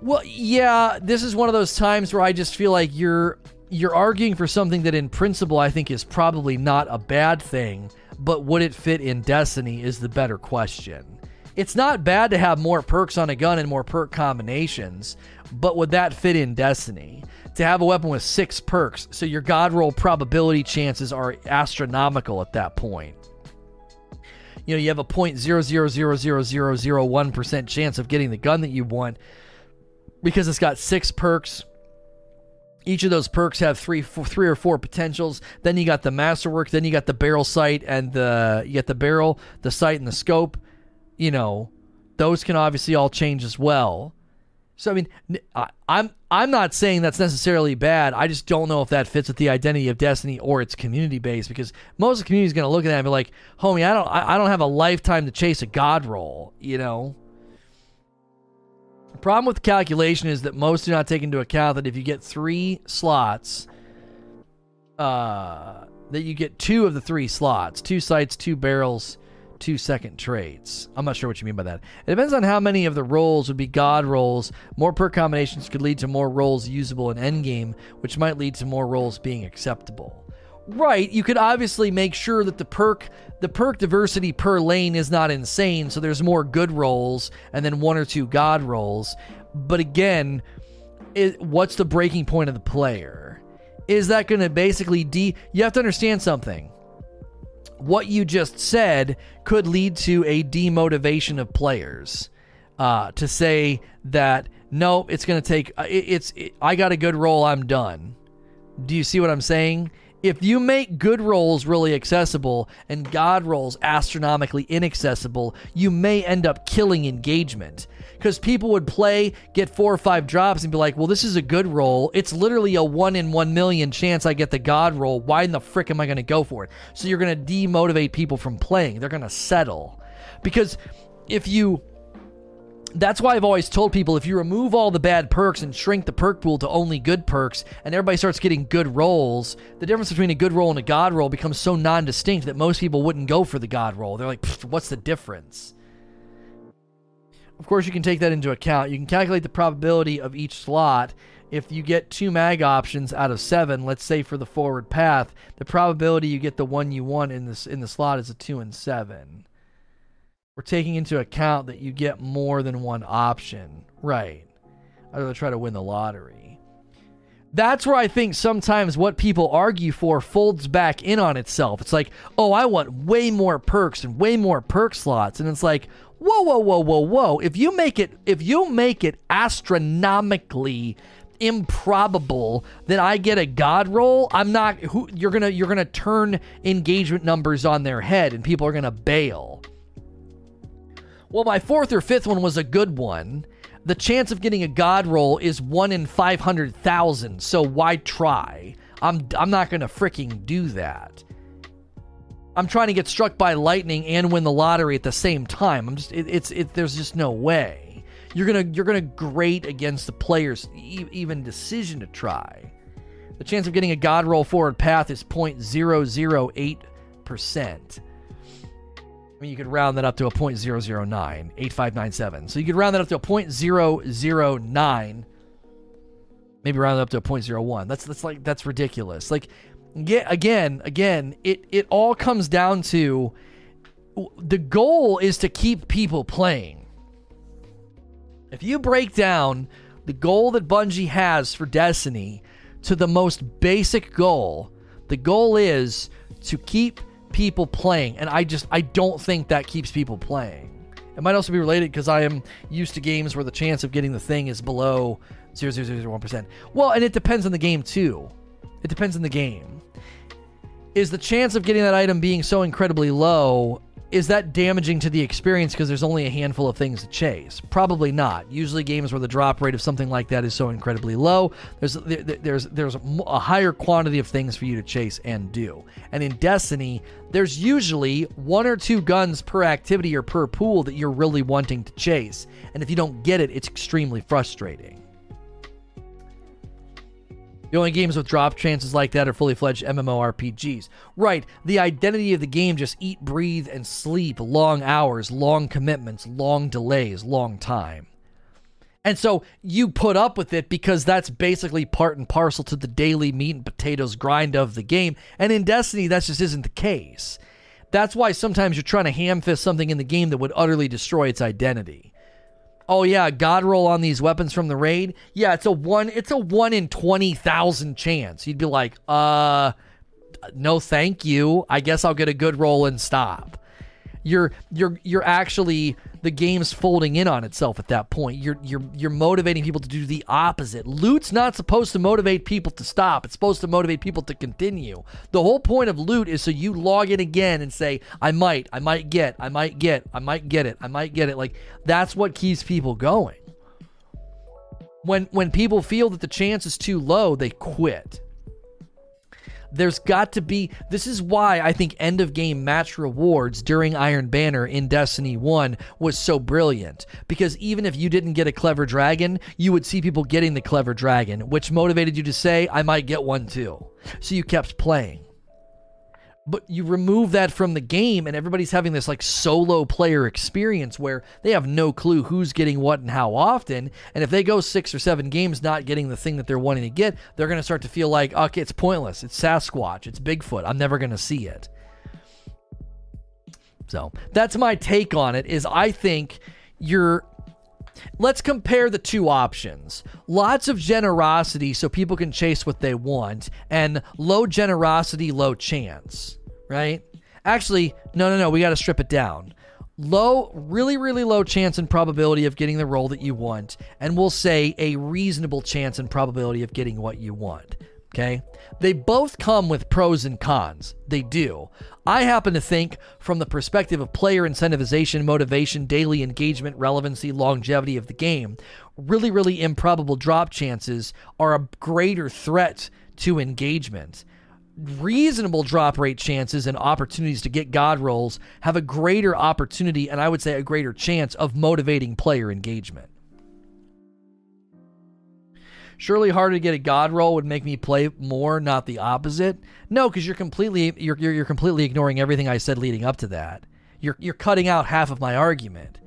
well yeah this is one of those times where i just feel like you're you're arguing for something that in principle I think is probably not a bad thing, but would it fit in Destiny is the better question. It's not bad to have more perks on a gun and more perk combinations, but would that fit in Destiny? To have a weapon with six perks, so your god roll probability chances are astronomical at that point. You know, you have a point zero zero zero zero zero zero one percent chance of getting the gun that you want because it's got six perks each of those perks have three, four, three or four potentials. Then you got the masterwork. Then you got the barrel sight and the you get the barrel, the sight, and the scope. You know, those can obviously all change as well. So I mean, I'm I'm not saying that's necessarily bad. I just don't know if that fits with the identity of Destiny or its community base because most of the community is going to look at that and be like, "Homie, I don't I, I don't have a lifetime to chase a god roll," you know. The problem with the calculation is that most do not take into account that if you get three slots, uh, that you get two of the three slots, two sights, two barrels, two second traits. I'm not sure what you mean by that. It depends on how many of the rolls would be god rolls. More perk combinations could lead to more rolls usable in endgame, which might lead to more rolls being acceptable. Right, you could obviously make sure that the perk the perk diversity per lane is not insane, so there's more good rolls and then one or two god rolls. But again, it, what's the breaking point of the player? Is that going to basically de You have to understand something. What you just said could lead to a demotivation of players. Uh, to say that no, it's going to take. Uh, it, it's. It, I got a good roll. I'm done. Do you see what I'm saying? If you make good rolls really accessible and god rolls astronomically inaccessible, you may end up killing engagement. Because people would play, get four or five drops, and be like, well, this is a good roll. It's literally a one in one million chance I get the god roll. Why in the frick am I going to go for it? So you're going to demotivate people from playing. They're going to settle. Because if you that's why I've always told people if you remove all the bad perks and shrink the perk pool to only good perks and everybody starts getting good rolls, the difference between a good roll and a god roll becomes so non distinct that most people wouldn't go for the god roll. They're like, what's the difference? Of course, you can take that into account. You can calculate the probability of each slot. If you get two mag options out of seven, let's say for the forward path, the probability you get the one you want in this in the slot is a two and seven. We're taking into account that you get more than one option. Right. I'd rather try to win the lottery. That's where I think sometimes what people argue for folds back in on itself. It's like, oh, I want way more perks and way more perk slots. And it's like, whoa, whoa, whoa, whoa, whoa. If you make it if you make it astronomically improbable that I get a god roll, I'm not who you're gonna you're gonna turn engagement numbers on their head and people are gonna bail. Well, my fourth or fifth one was a good one. The chance of getting a god roll is one in 500,000, so why try? I'm, I'm not going to freaking do that. I'm trying to get struck by lightning and win the lottery at the same time. I'm just it, it's it, there's just no way. You're gonna you're gonna grate against the player's e- even decision to try. The chance of getting a god roll forward path is 0.008 percent. I mean, you could round that up to a 0.009, 8597. So you could round that up to a 0.009, maybe round it up to a 0.01. That's that's like that's ridiculous. Like, again, again, it it all comes down to the goal is to keep people playing. If you break down the goal that Bungie has for Destiny to the most basic goal, the goal is to keep people playing, and I just I don't think that keeps people playing. It might also be related because I am used to games where the chance of getting the thing is below 0.0001%. Well, and it depends on the game too. It depends on the game. Is the chance of getting that item being so incredibly low is that damaging to the experience because there's only a handful of things to chase? Probably not. Usually, games where the drop rate of something like that is so incredibly low, there's there's there's a higher quantity of things for you to chase and do. And in Destiny, there's usually one or two guns per activity or per pool that you're really wanting to chase. And if you don't get it, it's extremely frustrating. The only games with drop chances like that are fully fledged MMORPGs. Right, the identity of the game just eat, breathe, and sleep long hours, long commitments, long delays, long time. And so you put up with it because that's basically part and parcel to the daily meat and potatoes grind of the game. And in Destiny, that just isn't the case. That's why sometimes you're trying to ham fist something in the game that would utterly destroy its identity oh yeah, God roll on these weapons from the raid. Yeah, it's a one. It's a one in twenty thousand chance. You'd be like, uh, no, thank you. I guess I'll get a good roll and stop. You're you're you're actually the game's folding in on itself at that point. You're you're you're motivating people to do the opposite. Loot's not supposed to motivate people to stop. It's supposed to motivate people to continue. The whole point of loot is so you log in again and say, "I might, I might get, I might get, I might get it, I might get it." Like that's what keeps people going. When when people feel that the chance is too low, they quit. There's got to be. This is why I think end of game match rewards during Iron Banner in Destiny 1 was so brilliant. Because even if you didn't get a clever dragon, you would see people getting the clever dragon, which motivated you to say, I might get one too. So you kept playing but you remove that from the game and everybody's having this like solo player experience where they have no clue who's getting what and how often. And if they go six or seven games not getting the thing that they're wanting to get they're going to start to feel like okay it's pointless. It's sasquatch. It's bigfoot. I'm never going to see it. So that's my take on it is i think you're Let's compare the two options. Lots of generosity so people can chase what they want, and low generosity, low chance, right? Actually, no, no, no, we got to strip it down. Low, really, really low chance and probability of getting the roll that you want, and we'll say a reasonable chance and probability of getting what you want. Okay? They both come with pros and cons. They do. I happen to think, from the perspective of player incentivization, motivation, daily engagement, relevancy, longevity of the game, really, really improbable drop chances are a greater threat to engagement. Reasonable drop rate chances and opportunities to get God rolls have a greater opportunity and I would say a greater chance of motivating player engagement. Surely harder to get a god roll would make me play more, not the opposite. No, because you're completely you're, you're you're completely ignoring everything I said leading up to that. You're you're cutting out half of my argument.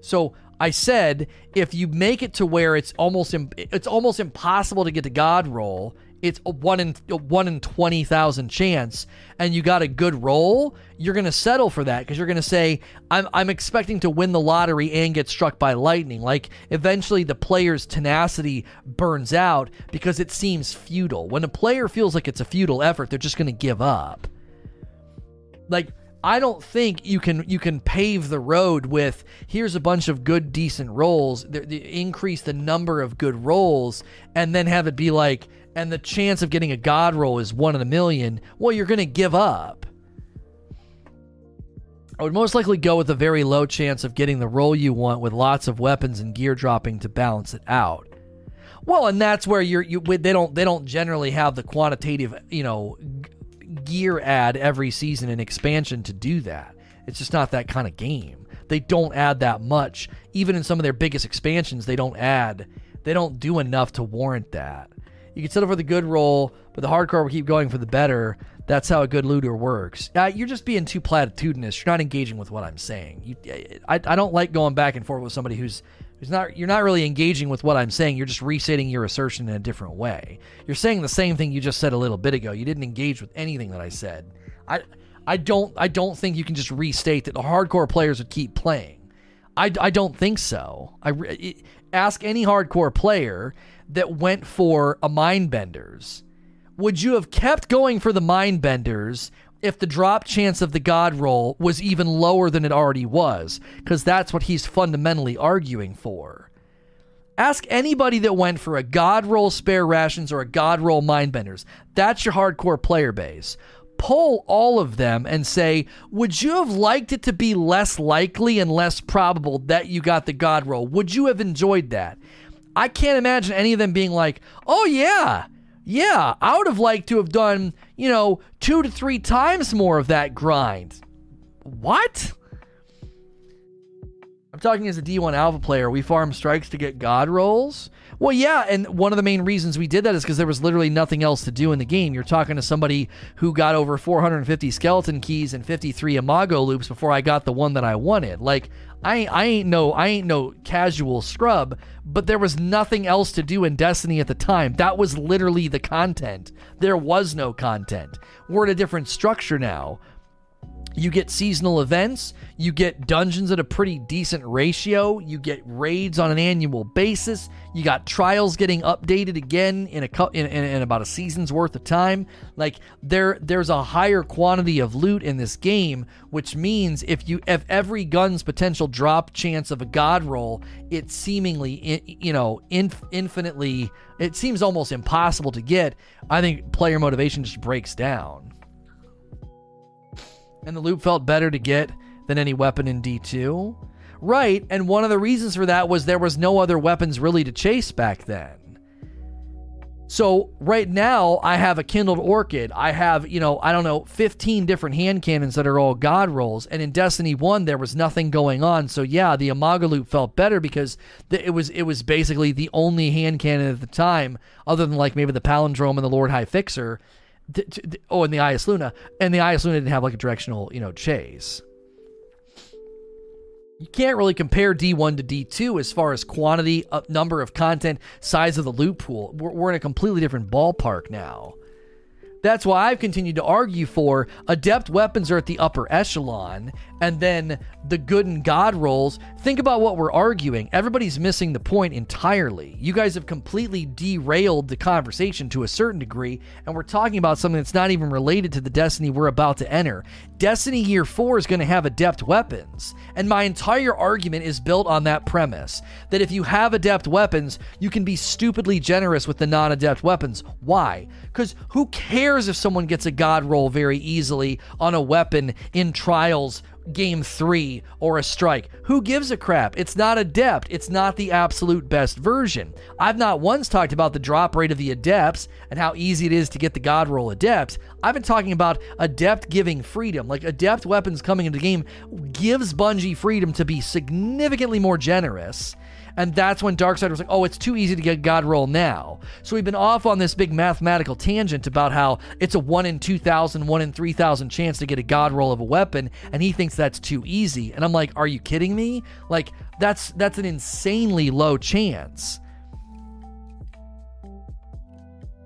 So I said if you make it to where it's almost it's almost impossible to get a god roll it's a one in a one in twenty thousand chance, and you got a good roll, you're gonna settle for that because you're gonna say, "I'm I'm expecting to win the lottery and get struck by lightning." Like eventually, the player's tenacity burns out because it seems futile. When a player feels like it's a futile effort, they're just gonna give up. Like I don't think you can you can pave the road with here's a bunch of good decent rolls, increase the number of good rolls, and then have it be like and the chance of getting a god roll is one in a million, well, you're going to give up. I would most likely go with a very low chance of getting the roll you want with lots of weapons and gear dropping to balance it out. Well, and that's where you're you they don't they don't generally have the quantitative, you know, gear add every season and expansion to do that. It's just not that kind of game. They don't add that much. Even in some of their biggest expansions, they don't add they don't do enough to warrant that. You can settle for the good roll, but the hardcore will keep going for the better. That's how a good looter works. Uh, you're just being too platitudinous. You're not engaging with what I'm saying. You, I, I don't like going back and forth with somebody who's who's not. You're not really engaging with what I'm saying. You're just restating your assertion in a different way. You're saying the same thing you just said a little bit ago. You didn't engage with anything that I said. I I don't I don't think you can just restate that the hardcore players would keep playing. I, I don't think so. I it, ask any hardcore player that went for a mind benders. Would you have kept going for the mind benders if the drop chance of the god roll was even lower than it already was? Because that's what he's fundamentally arguing for. Ask anybody that went for a god roll spare rations or a god roll mind benders. That's your hardcore player base. Poll all of them and say, would you have liked it to be less likely and less probable that you got the god roll? Would you have enjoyed that? I can't imagine any of them being like, oh, yeah, yeah, I would have liked to have done, you know, two to three times more of that grind. What? I'm talking as a D1 Alpha player. We farm strikes to get god rolls. Well, yeah, and one of the main reasons we did that is because there was literally nothing else to do in the game. You're talking to somebody who got over 450 skeleton keys and 53 imago loops before I got the one that I wanted. Like, I I ain't no I ain't no casual scrub, but there was nothing else to do in Destiny at the time. That was literally the content. There was no content. We're in a different structure now. You get seasonal events, you get dungeons at a pretty decent ratio, you get raids on an annual basis, you got trials getting updated again in a in, in, in, about a season's worth of time. Like there there's a higher quantity of loot in this game, which means if you if every gun's potential drop chance of a god roll, it's seemingly you know inf- infinitely it seems almost impossible to get. I think player motivation just breaks down and the loop felt better to get than any weapon in D2. Right, and one of the reasons for that was there was no other weapons really to chase back then. So right now I have a kindled orchid. I have, you know, I don't know, 15 different hand cannons that are all god rolls. And in Destiny 1 there was nothing going on. So yeah, the Imago Loop felt better because it was it was basically the only hand cannon at the time other than like maybe the Palindrome and the Lord High Fixer. Oh, and the Eyasluna, And the Eyasluna didn't have like a directional, you know, chase you can't really compare D1 to D2 as far as quantity, uh, number of content, size of the loot pool. We're, we're in a completely different ballpark now. That's why I've continued to argue for adept weapons are at the upper echelon, and then the good and God rolls. Think about what we're arguing. Everybody's missing the point entirely. You guys have completely derailed the conversation to a certain degree, and we're talking about something that's not even related to the Destiny we're about to enter. Destiny Year 4 is going to have adept weapons, and my entire argument is built on that premise that if you have adept weapons, you can be stupidly generous with the non adept weapons. Why? Because who cares if someone gets a God roll very easily on a weapon in trials game three or a strike. Who gives a crap? It's not adept. It's not the absolute best version. I've not once talked about the drop rate of the adepts and how easy it is to get the god roll adepts. I've been talking about adept giving freedom. Like adept weapons coming into the game gives Bungie freedom to be significantly more generous and that's when Darkseid was like, oh, it's too easy to get God roll now. So we've been off on this big mathematical tangent about how it's a 1 in 2,000, 1 in 3,000 chance to get a God roll of a weapon, and he thinks that's too easy. And I'm like, are you kidding me? Like, that's that's an insanely low chance.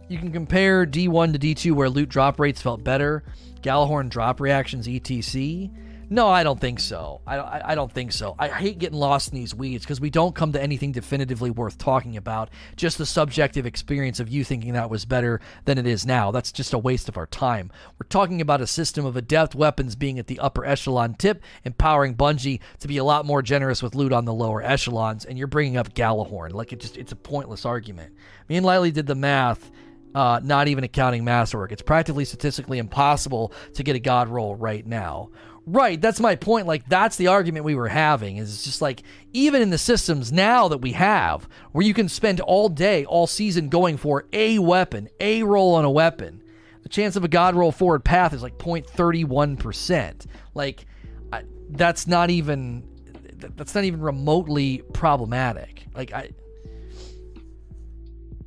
You can compare D1 to D2 where loot drop rates felt better, Gjallarhorn drop reactions, etc. No, I don't think so. I, I, I don't think so. I hate getting lost in these weeds because we don't come to anything definitively worth talking about. Just the subjective experience of you thinking that was better than it is now. That's just a waste of our time. We're talking about a system of adept weapons being at the upper echelon tip, empowering Bungie to be a lot more generous with loot on the lower echelons, and you're bringing up Gjallarhorn. Like, it just it's a pointless argument. Me and Lily did the math. Uh, not even accounting masterwork. It's practically statistically impossible to get a god roll right now. Right, that's my point. Like that's the argument we were having. Is just like even in the systems now that we have, where you can spend all day, all season going for a weapon, a roll on a weapon, the chance of a god roll forward path is like 0.31 percent. Like I, that's not even that's not even remotely problematic. Like I,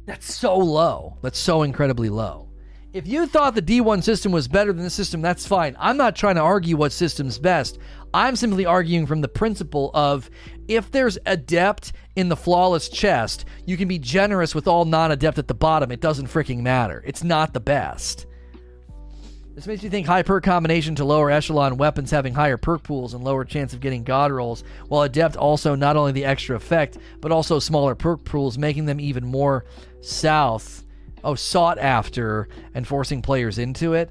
that's so low. That's so incredibly low. If you thought the D1 system was better than the system, that's fine. I'm not trying to argue what system's best. I'm simply arguing from the principle of if there's adept in the flawless chest, you can be generous with all non adept at the bottom. It doesn't freaking matter. It's not the best. This makes me think high perk combination to lower echelon weapons having higher perk pools and lower chance of getting god rolls, while adept also not only the extra effect, but also smaller perk pools, making them even more south oh sought after and forcing players into it.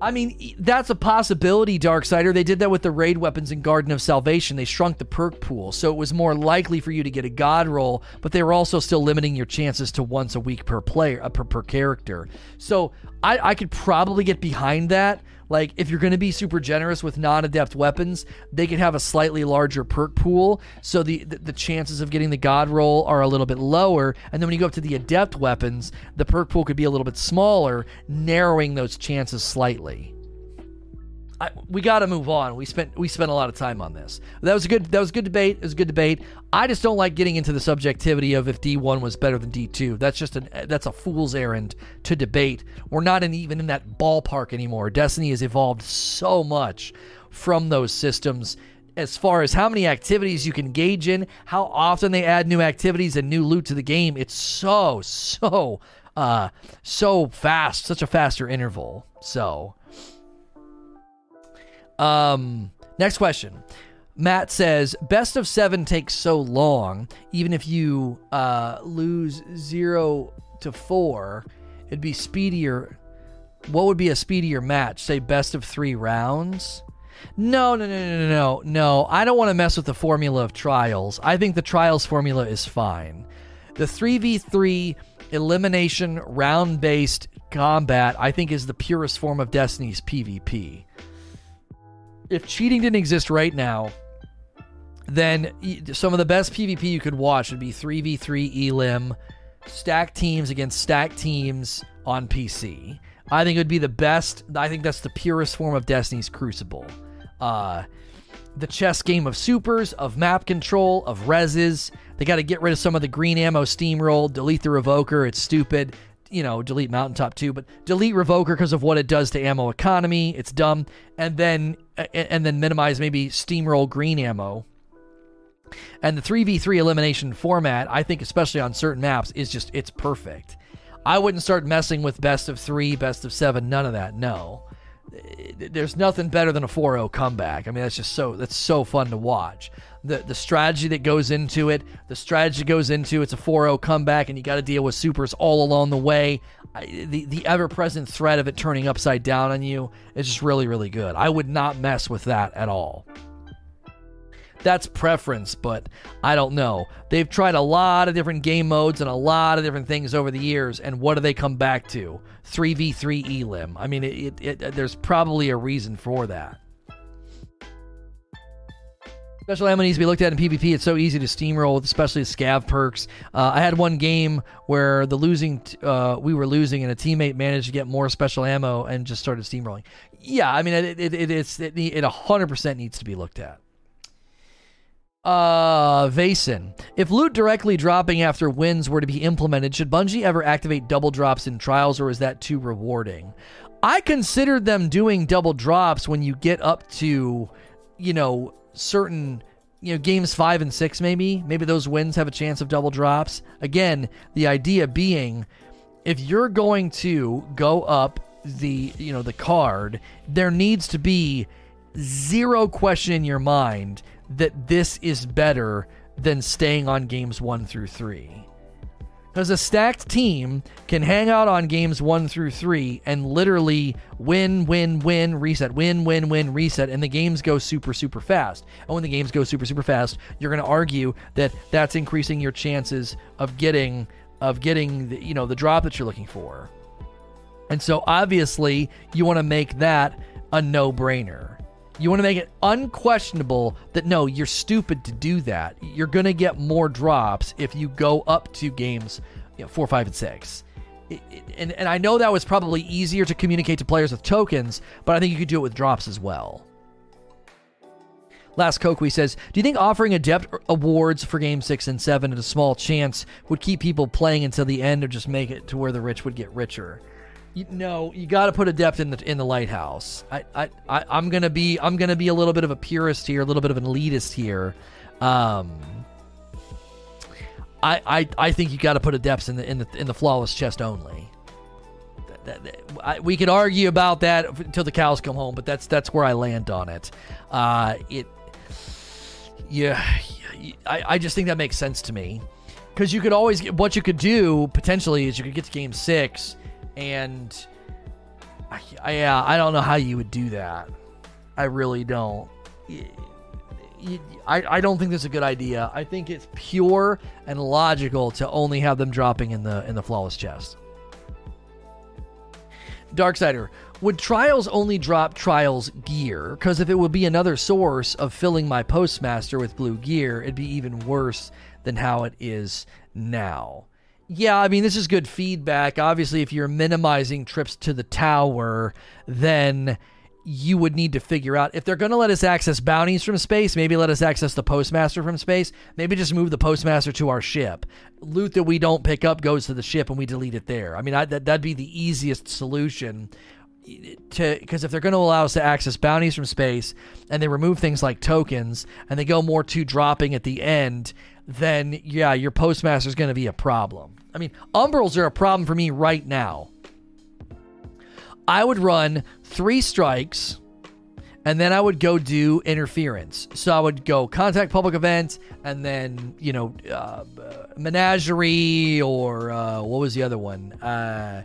I mean, that's a possibility, Darksider. They did that with the raid weapons in Garden of Salvation. They shrunk the perk pool, so it was more likely for you to get a god roll, but they were also still limiting your chances to once a week per player, uh, per, per character. So I, I could probably get behind that, like, if you're going to be super generous with non adept weapons, they can have a slightly larger perk pool. So the, the, the, chances of getting the God roll are a little bit lower. And then when you go up to the adept weapons, the perk pool could be a little bit smaller, narrowing those chances slightly. I, we got to move on. We spent we spent a lot of time on this. That was a good that was a good debate. It was a good debate. I just don't like getting into the subjectivity of if D1 was better than D2. That's just an that's a fool's errand to debate. We're not in, even in that ballpark anymore. Destiny has evolved so much from those systems as far as how many activities you can engage in, how often they add new activities and new loot to the game. It's so so uh so fast, such a faster interval. So um, next question. Matt says, best of seven takes so long, even if you uh, lose zero to four, it'd be speedier. What would be a speedier match? Say best of three rounds? No, no, no, no, no, no. I don't want to mess with the formula of trials. I think the trials formula is fine. The 3v3 elimination round based combat, I think, is the purest form of Destiny's PvP if cheating didn't exist right now, then some of the best PvP you could watch would be 3v3 Elim, stacked teams against stacked teams on PC. I think it would be the best. I think that's the purest form of Destiny's Crucible. Uh, the chess game of supers, of map control, of reses. They got to get rid of some of the green ammo steamroll, delete the revoker. It's stupid. You know, delete mountaintop too, but delete revoker because of what it does to ammo economy. It's dumb. And then and then minimize maybe steamroll green ammo. And the 3v3 elimination format, I think especially on certain maps is just it's perfect. I wouldn't start messing with best of 3, best of 7, none of that. No there's nothing better than a 4-0 comeback. I mean, that's just so that's so fun to watch. The the strategy that goes into it, the strategy goes into it's a 4-0 comeback, and you got to deal with supers all along the way. I, the the ever present threat of it turning upside down on you is just really really good. I would not mess with that at all. That's preference, but I don't know. They've tried a lot of different game modes and a lot of different things over the years, and what do they come back to? 3v3 elim. I mean, it, it, it, there's probably a reason for that. Special ammo needs to be looked at in PvP. It's so easy to steamroll, with especially scav perks. Uh, I had one game where the losing, t- uh, we were losing, and a teammate managed to get more special ammo and just started steamrolling. Yeah, I mean, it it, it it's it, it 100% needs to be looked at. Uh, Vason. If loot directly dropping after wins were to be implemented, should Bungie ever activate double drops in trials, or is that too rewarding? I considered them doing double drops when you get up to, you know, certain, you know, games five and six, maybe. Maybe those wins have a chance of double drops. Again, the idea being if you're going to go up the, you know, the card, there needs to be zero question in your mind that this is better than staying on games one through three. Because a stacked team can hang out on games one through three and literally win, win, win, reset, win, win, win, reset, and the games go super, super fast. And when the games go super, super fast, you're going to argue that that's increasing your chances of getting of getting the, you know the drop that you're looking for. And so obviously you want to make that a no-brainer. You want to make it unquestionable that no, you're stupid to do that. You're going to get more drops if you go up to games you know, four, five, and six. And, and I know that was probably easier to communicate to players with tokens, but I think you could do it with drops as well. Last Kokui says, Do you think offering adept awards for game six and seven at a small chance would keep people playing until the end or just make it to where the rich would get richer? You, no, you got to put Adept in the in the lighthouse. I, I, I am gonna be I'm gonna be a little bit of a purist here, a little bit of an elitist here. Um, I I, I think you got to put Adepts in the in the in the flawless chest only. That, that, I, we could argue about that until the cows come home, but that's that's where I land on it. Uh, it, yeah, I, I just think that makes sense to me because you could always get what you could do potentially is you could get to game six and I, I, yeah, I don't know how you would do that. I really don't. I, I don't think that's a good idea. I think it's pure and logical to only have them dropping in the in the flawless chest. Darksider, would Trials only drop Trials gear? Because if it would be another source of filling my Postmaster with blue gear, it'd be even worse than how it is now yeah, I mean, this is good feedback. Obviously, if you're minimizing trips to the tower, then you would need to figure out if they're going to let us access bounties from space, maybe let us access the postmaster from space. Maybe just move the postmaster to our ship. Loot that we don't pick up goes to the ship and we delete it there. I mean, I, that, that'd be the easiest solution to because if they're going to allow us to access bounties from space and they remove things like tokens and they go more to dropping at the end then yeah your postmaster is going to be a problem I mean, umbrals are a problem for me right now. I would run three strikes and then I would go do interference. So I would go contact public event and then, you know, uh, menagerie or uh, what was the other one? Uh,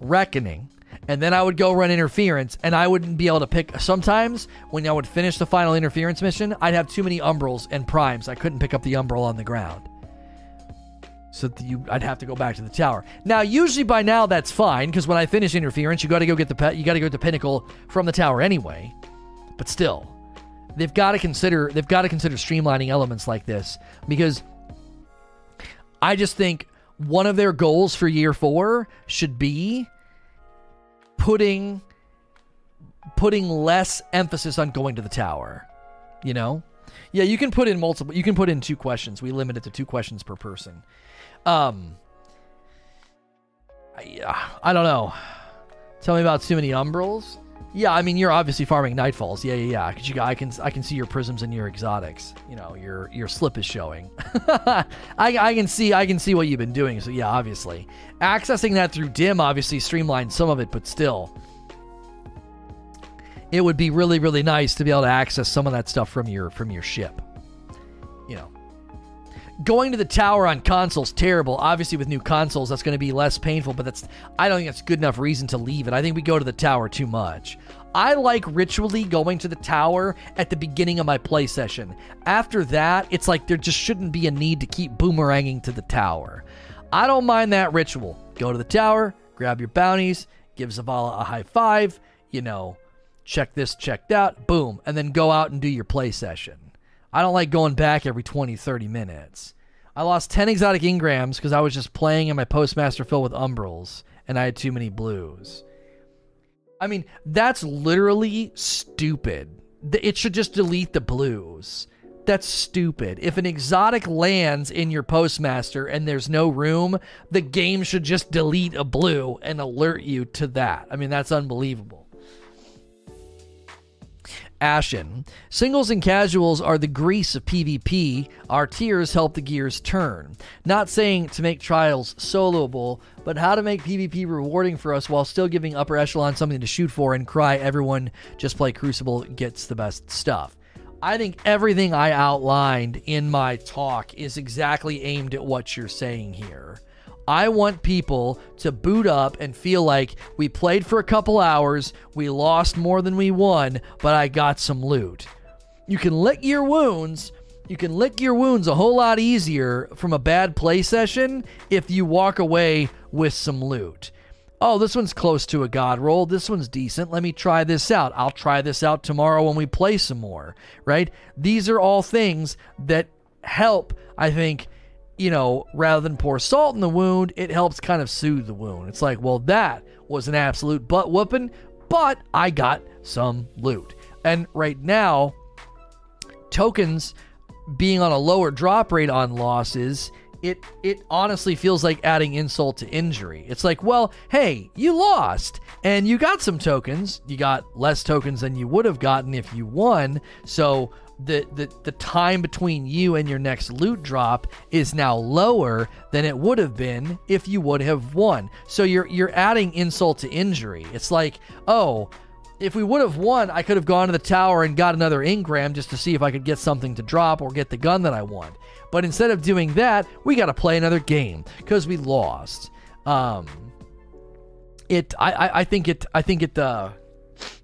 reckoning. And then I would go run interference and I wouldn't be able to pick. Sometimes when I would finish the final interference mission, I'd have too many umbrals and primes. I couldn't pick up the umbral on the ground so you I'd have to go back to the tower. Now, usually by now that's fine because when I finish interference, you got to go get the you got to go to pinnacle from the tower anyway. But still, they've got to consider they've got to consider streamlining elements like this because I just think one of their goals for year four should be putting putting less emphasis on going to the tower. You know? Yeah, you can put in multiple you can put in two questions. We limit it to two questions per person. Um I, I don't know. Tell me about too many umbrals. Yeah, I mean you're obviously farming nightfalls. Yeah, yeah, yeah. Cause you, I can I can see your prisms and your exotics. You know, your your slip is showing. *laughs* I I can see I can see what you've been doing. So yeah, obviously accessing that through dim obviously streamlines some of it, but still, it would be really really nice to be able to access some of that stuff from your from your ship. Going to the tower on consoles terrible. Obviously, with new consoles, that's going to be less painful. But that's I don't think that's good enough reason to leave it. I think we go to the tower too much. I like ritually going to the tower at the beginning of my play session. After that, it's like there just shouldn't be a need to keep boomeranging to the tower. I don't mind that ritual. Go to the tower, grab your bounties, give Zavala a high five, you know, check this checked out, boom, and then go out and do your play session. I don't like going back every 20, 30 minutes. I lost 10 exotic ingrams because I was just playing in my postmaster filled with umbrals and I had too many blues. I mean, that's literally stupid. It should just delete the blues. That's stupid. If an exotic lands in your postmaster and there's no room, the game should just delete a blue and alert you to that. I mean, that's unbelievable. Ashen. Singles and casuals are the grease of PvP. Our tiers help the gears turn. Not saying to make trials soloable, but how to make PvP rewarding for us while still giving upper echelon something to shoot for and cry everyone just play Crucible gets the best stuff. I think everything I outlined in my talk is exactly aimed at what you're saying here. I want people to boot up and feel like we played for a couple hours, we lost more than we won, but I got some loot. You can lick your wounds. You can lick your wounds a whole lot easier from a bad play session if you walk away with some loot. Oh, this one's close to a god roll. This one's decent. Let me try this out. I'll try this out tomorrow when we play some more, right? These are all things that help, I think, you know, rather than pour salt in the wound, it helps kind of soothe the wound. It's like, well, that was an absolute butt whooping, but I got some loot. And right now, tokens being on a lower drop rate on losses, it it honestly feels like adding insult to injury. It's like, well, hey, you lost and you got some tokens. You got less tokens than you would have gotten if you won. So the, the the time between you and your next loot drop is now lower than it would have been if you would have won. So you're you're adding insult to injury. It's like, oh, if we would have won, I could have gone to the tower and got another Ingram just to see if I could get something to drop or get the gun that I want. But instead of doing that, we got to play another game because we lost. Um, it I, I, I think it I think it uh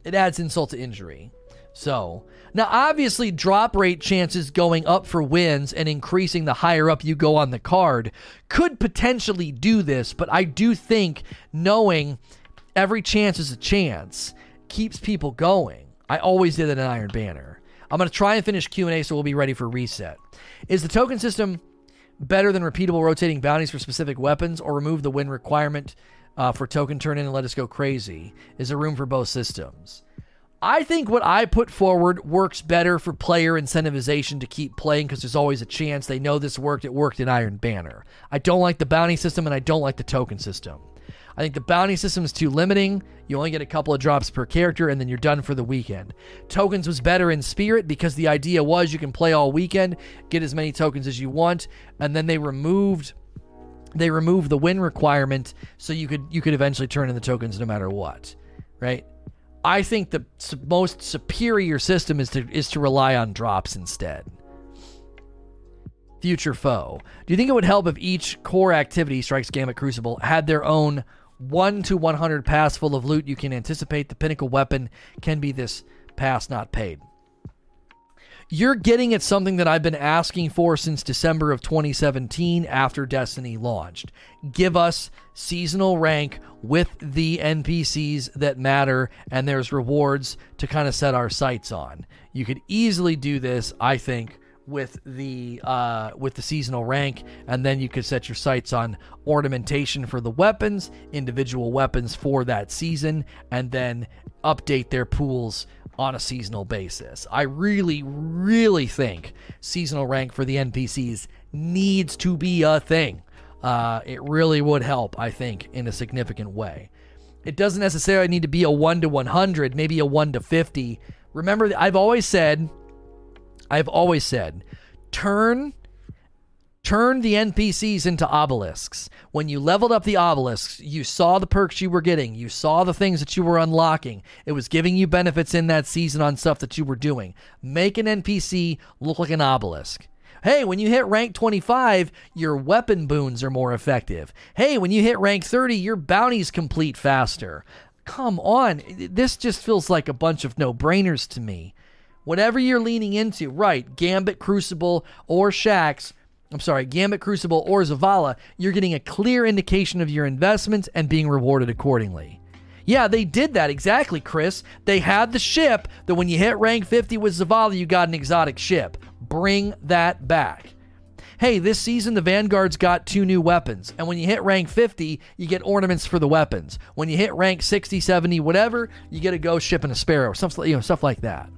it adds insult to injury. So now, obviously, drop rate chances going up for wins and increasing the higher up you go on the card could potentially do this, but I do think knowing every chance is a chance keeps people going. I always did it in Iron Banner. I'm going to try and finish Q&A so we'll be ready for reset. Is the token system better than repeatable rotating bounties for specific weapons or remove the win requirement uh, for token turn in and let us go crazy? Is there room for both systems? I think what I put forward works better for player incentivization to keep playing because there's always a chance they know this worked. It worked in Iron Banner. I don't like the bounty system and I don't like the token system. I think the bounty system is too limiting. You only get a couple of drops per character and then you're done for the weekend. Tokens was better in Spirit because the idea was you can play all weekend, get as many tokens as you want, and then they removed they removed the win requirement so you could you could eventually turn in the tokens no matter what. Right? I think the most superior system is to is to rely on drops instead. Future foe. Do you think it would help if each core activity, Strikes Gambit Crucible, had their own 1 to 100 pass full of loot you can anticipate? The pinnacle weapon can be this pass not paid. You're getting at something that I've been asking for since December of 2017 after Destiny launched. Give us seasonal rank with the NPCs that matter, and there's rewards to kind of set our sights on. You could easily do this, I think, with the uh, with the seasonal rank, and then you could set your sights on ornamentation for the weapons, individual weapons for that season, and then update their pools on a seasonal basis. I really, really think seasonal rank for the NPCs needs to be a thing. Uh, it really would help, I think, in a significant way. It doesn't necessarily need to be a 1 to 100, maybe a 1 to 50. Remember, I've always said, I've always said, turn turn the NPCs into obelisks. When you leveled up the obelisks, you saw the perks you were getting, you saw the things that you were unlocking. It was giving you benefits in that season on stuff that you were doing. Make an NPC look like an obelisk. Hey, when you hit rank 25, your weapon boons are more effective. Hey, when you hit rank 30, your bounties complete faster. Come on, this just feels like a bunch of no brainers to me. Whatever you're leaning into, right, Gambit, Crucible, or Shaxx, I'm sorry, Gambit, Crucible, or Zavala, you're getting a clear indication of your investments and being rewarded accordingly. Yeah, they did that exactly, Chris. They had the ship that when you hit rank 50 with Zavala, you got an exotic ship. Bring that back. Hey, this season the Vanguard's got two new weapons, and when you hit rank 50, you get ornaments for the weapons. When you hit rank 60, 70, whatever, you get a ghost ship and a sparrow, stuff, you know, stuff like that.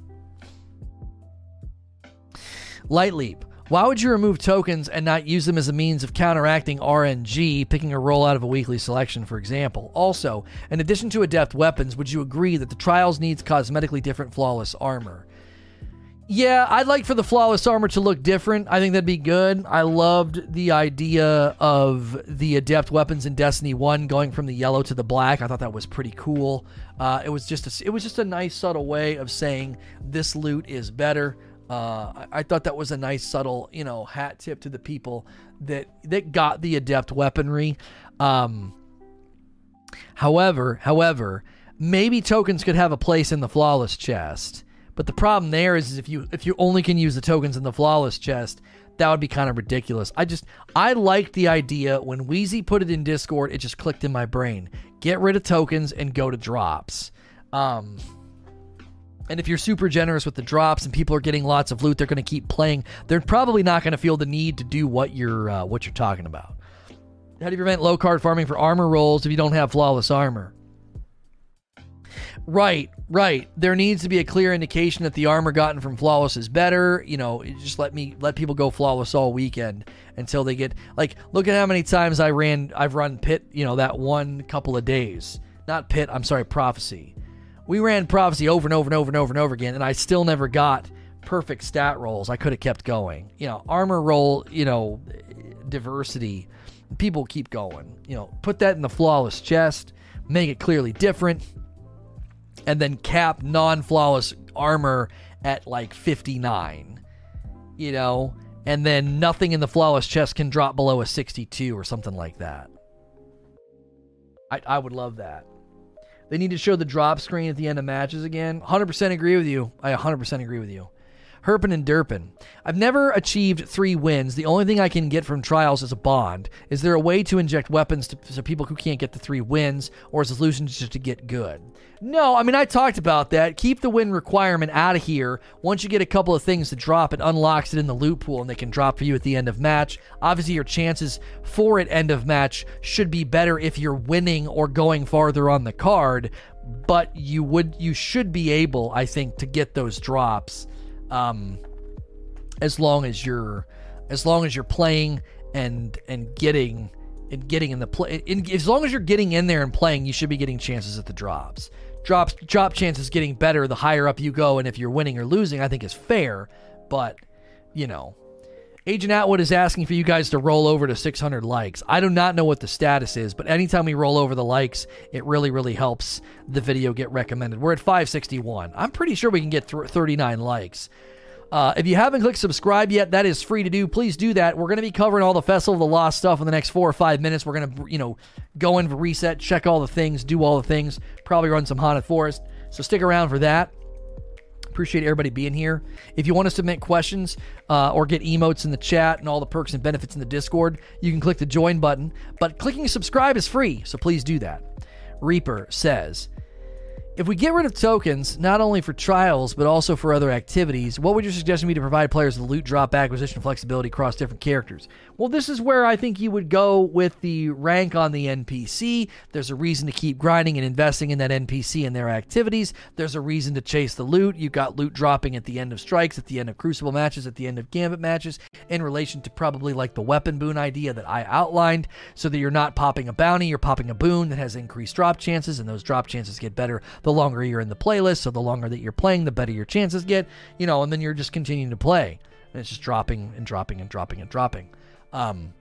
Light Leap. Why would you remove tokens and not use them as a means of counteracting RNG, picking a roll out of a weekly selection, for example? Also, in addition to adept weapons, would you agree that the Trials needs cosmetically different flawless armor? Yeah, I'd like for the flawless armor to look different. I think that'd be good. I loved the idea of the adept weapons in Destiny One going from the yellow to the black. I thought that was pretty cool. Uh, it was just a, it was just a nice subtle way of saying this loot is better. Uh, I, I, thought that was a nice subtle, you know, hat tip to the people that that got the adept weaponry. Um, however, however, maybe tokens could have a place in the flawless chest. But the problem there is, is if you if you only can use the tokens in the flawless chest, that would be kind of ridiculous. I just I liked the idea when Wheezy put it in Discord, it just clicked in my brain. Get rid of tokens and go to drops. Um, and if you're super generous with the drops and people are getting lots of loot, they're going to keep playing. They're probably not going to feel the need to do what you're uh, what you're talking about. How do you prevent low card farming for armor rolls if you don't have flawless armor? Right, right. There needs to be a clear indication that the armor gotten from flawless is better. You know, just let me let people go flawless all weekend until they get like look at how many times I ran I've run pit, you know, that one couple of days. Not pit, I'm sorry, prophecy we ran prophecy over and over and over and over and over again, and I still never got perfect stat rolls. I could have kept going. You know, armor roll, you know, diversity. People keep going. You know, put that in the flawless chest, make it clearly different, and then cap non flawless armor at like 59. You know, and then nothing in the flawless chest can drop below a 62 or something like that. I, I would love that. They need to show the drop screen at the end of matches again. 100% agree with you. I 100% agree with you. Herpin and Derpin. I've never achieved three wins. The only thing I can get from trials is a bond. Is there a way to inject weapons to, to people who can't get the three wins, or is the solution just to get good? No, I mean, I talked about that. Keep the win requirement out of here. Once you get a couple of things to drop, it unlocks it in the loot pool and they can drop for you at the end of match. Obviously, your chances for it end of match should be better if you're winning or going farther on the card, but you would you should be able, I think, to get those drops um, as long as you're as long as you're playing and and getting and getting in the play as long as you're getting in there and playing you should be getting chances at the drops. Drops drop chances getting better the higher up you go and if you're winning or losing i think is fair but you know agent atwood is asking for you guys to roll over to 600 likes i do not know what the status is but anytime we roll over the likes it really really helps the video get recommended we're at 561 i'm pretty sure we can get th- 39 likes uh, if you haven't clicked subscribe yet, that is free to do. Please do that. We're going to be covering all the Festival of the Lost stuff in the next four or five minutes. We're going to, you know, go in reset, check all the things, do all the things, probably run some Haunted Forest. So stick around for that. Appreciate everybody being here. If you want to submit questions uh, or get emotes in the chat and all the perks and benefits in the Discord, you can click the join button. But clicking subscribe is free, so please do that. Reaper says, If we get rid of tokens, not only for trials, but also for other activities, what would your suggestion be to provide players with loot drop acquisition flexibility across different characters? Well, this is where I think you would go with the rank on the NPC. There's a reason to keep grinding and investing in that NPC and their activities. There's a reason to chase the loot. You've got loot dropping at the end of strikes, at the end of Crucible matches, at the end of Gambit matches, in relation to probably like the weapon boon idea that I outlined, so that you're not popping a bounty, you're popping a boon that has increased drop chances, and those drop chances get better the longer you're in the playlist. So the longer that you're playing, the better your chances get, you know, and then you're just continuing to play. And it's just dropping and dropping and dropping and dropping. Um,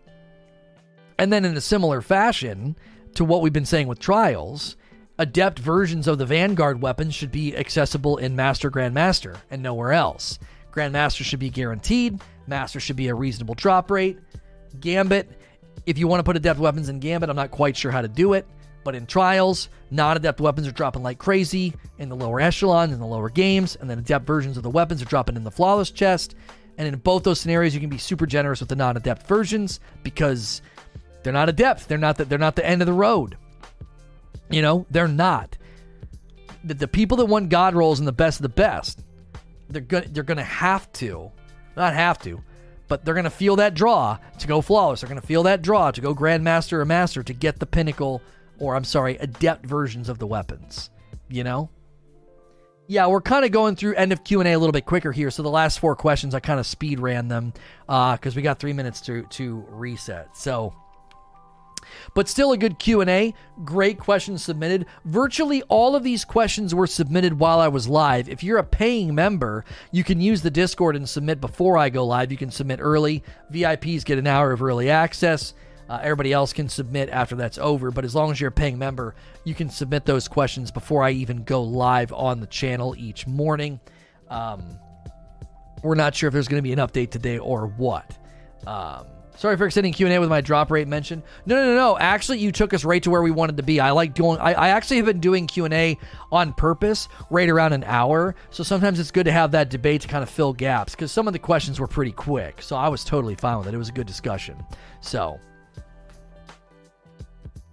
and then, in a similar fashion to what we've been saying with trials, adept versions of the Vanguard weapons should be accessible in Master Grandmaster and nowhere else. Grandmaster should be guaranteed, Master should be a reasonable drop rate. Gambit, if you want to put adept weapons in Gambit, I'm not quite sure how to do it. But in trials, non adept weapons are dropping like crazy in the lower echelons, in the lower games, and then adept versions of the weapons are dropping in the flawless chest. And in both those scenarios, you can be super generous with the non adept versions because they're not adept. They're not the, they're not the end of the road. You know, they're not. The, the people that want God rolls and the best of the best, they're gonna they're gonna have to, not have to, but they're gonna feel that draw to go flawless. They're gonna feel that draw to go Grandmaster or Master to get the pinnacle or I'm sorry, adept versions of the weapons. You know? Yeah, we're kind of going through end of Q and A a little bit quicker here. So the last four questions, I kind of speed ran them because uh, we got three minutes to to reset. So, but still a good Q and A. Great questions submitted. Virtually all of these questions were submitted while I was live. If you're a paying member, you can use the Discord and submit before I go live. You can submit early. VIPs get an hour of early access. Uh, everybody else can submit after that's over, but as long as you're a paying member, you can submit those questions before I even go live on the channel each morning. Um, we're not sure if there's going to be an update today or what. Um, sorry for extending Q&A with my drop rate mention. No, no, no, no. Actually, you took us right to where we wanted to be. I like going. I, I actually have been doing Q&A on purpose, right around an hour. So sometimes it's good to have that debate to kind of fill gaps because some of the questions were pretty quick. So I was totally fine with it. It was a good discussion. So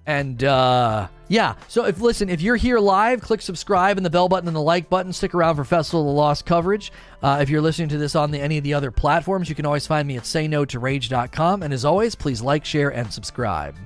and uh, yeah, so if listen, if you're here live, click subscribe and the bell button and the like button. Stick around for Festival of the Lost coverage. Uh, if you're listening to this on the, any of the other platforms, you can always find me at sayno to rage.com. And as always, please like, share, and subscribe.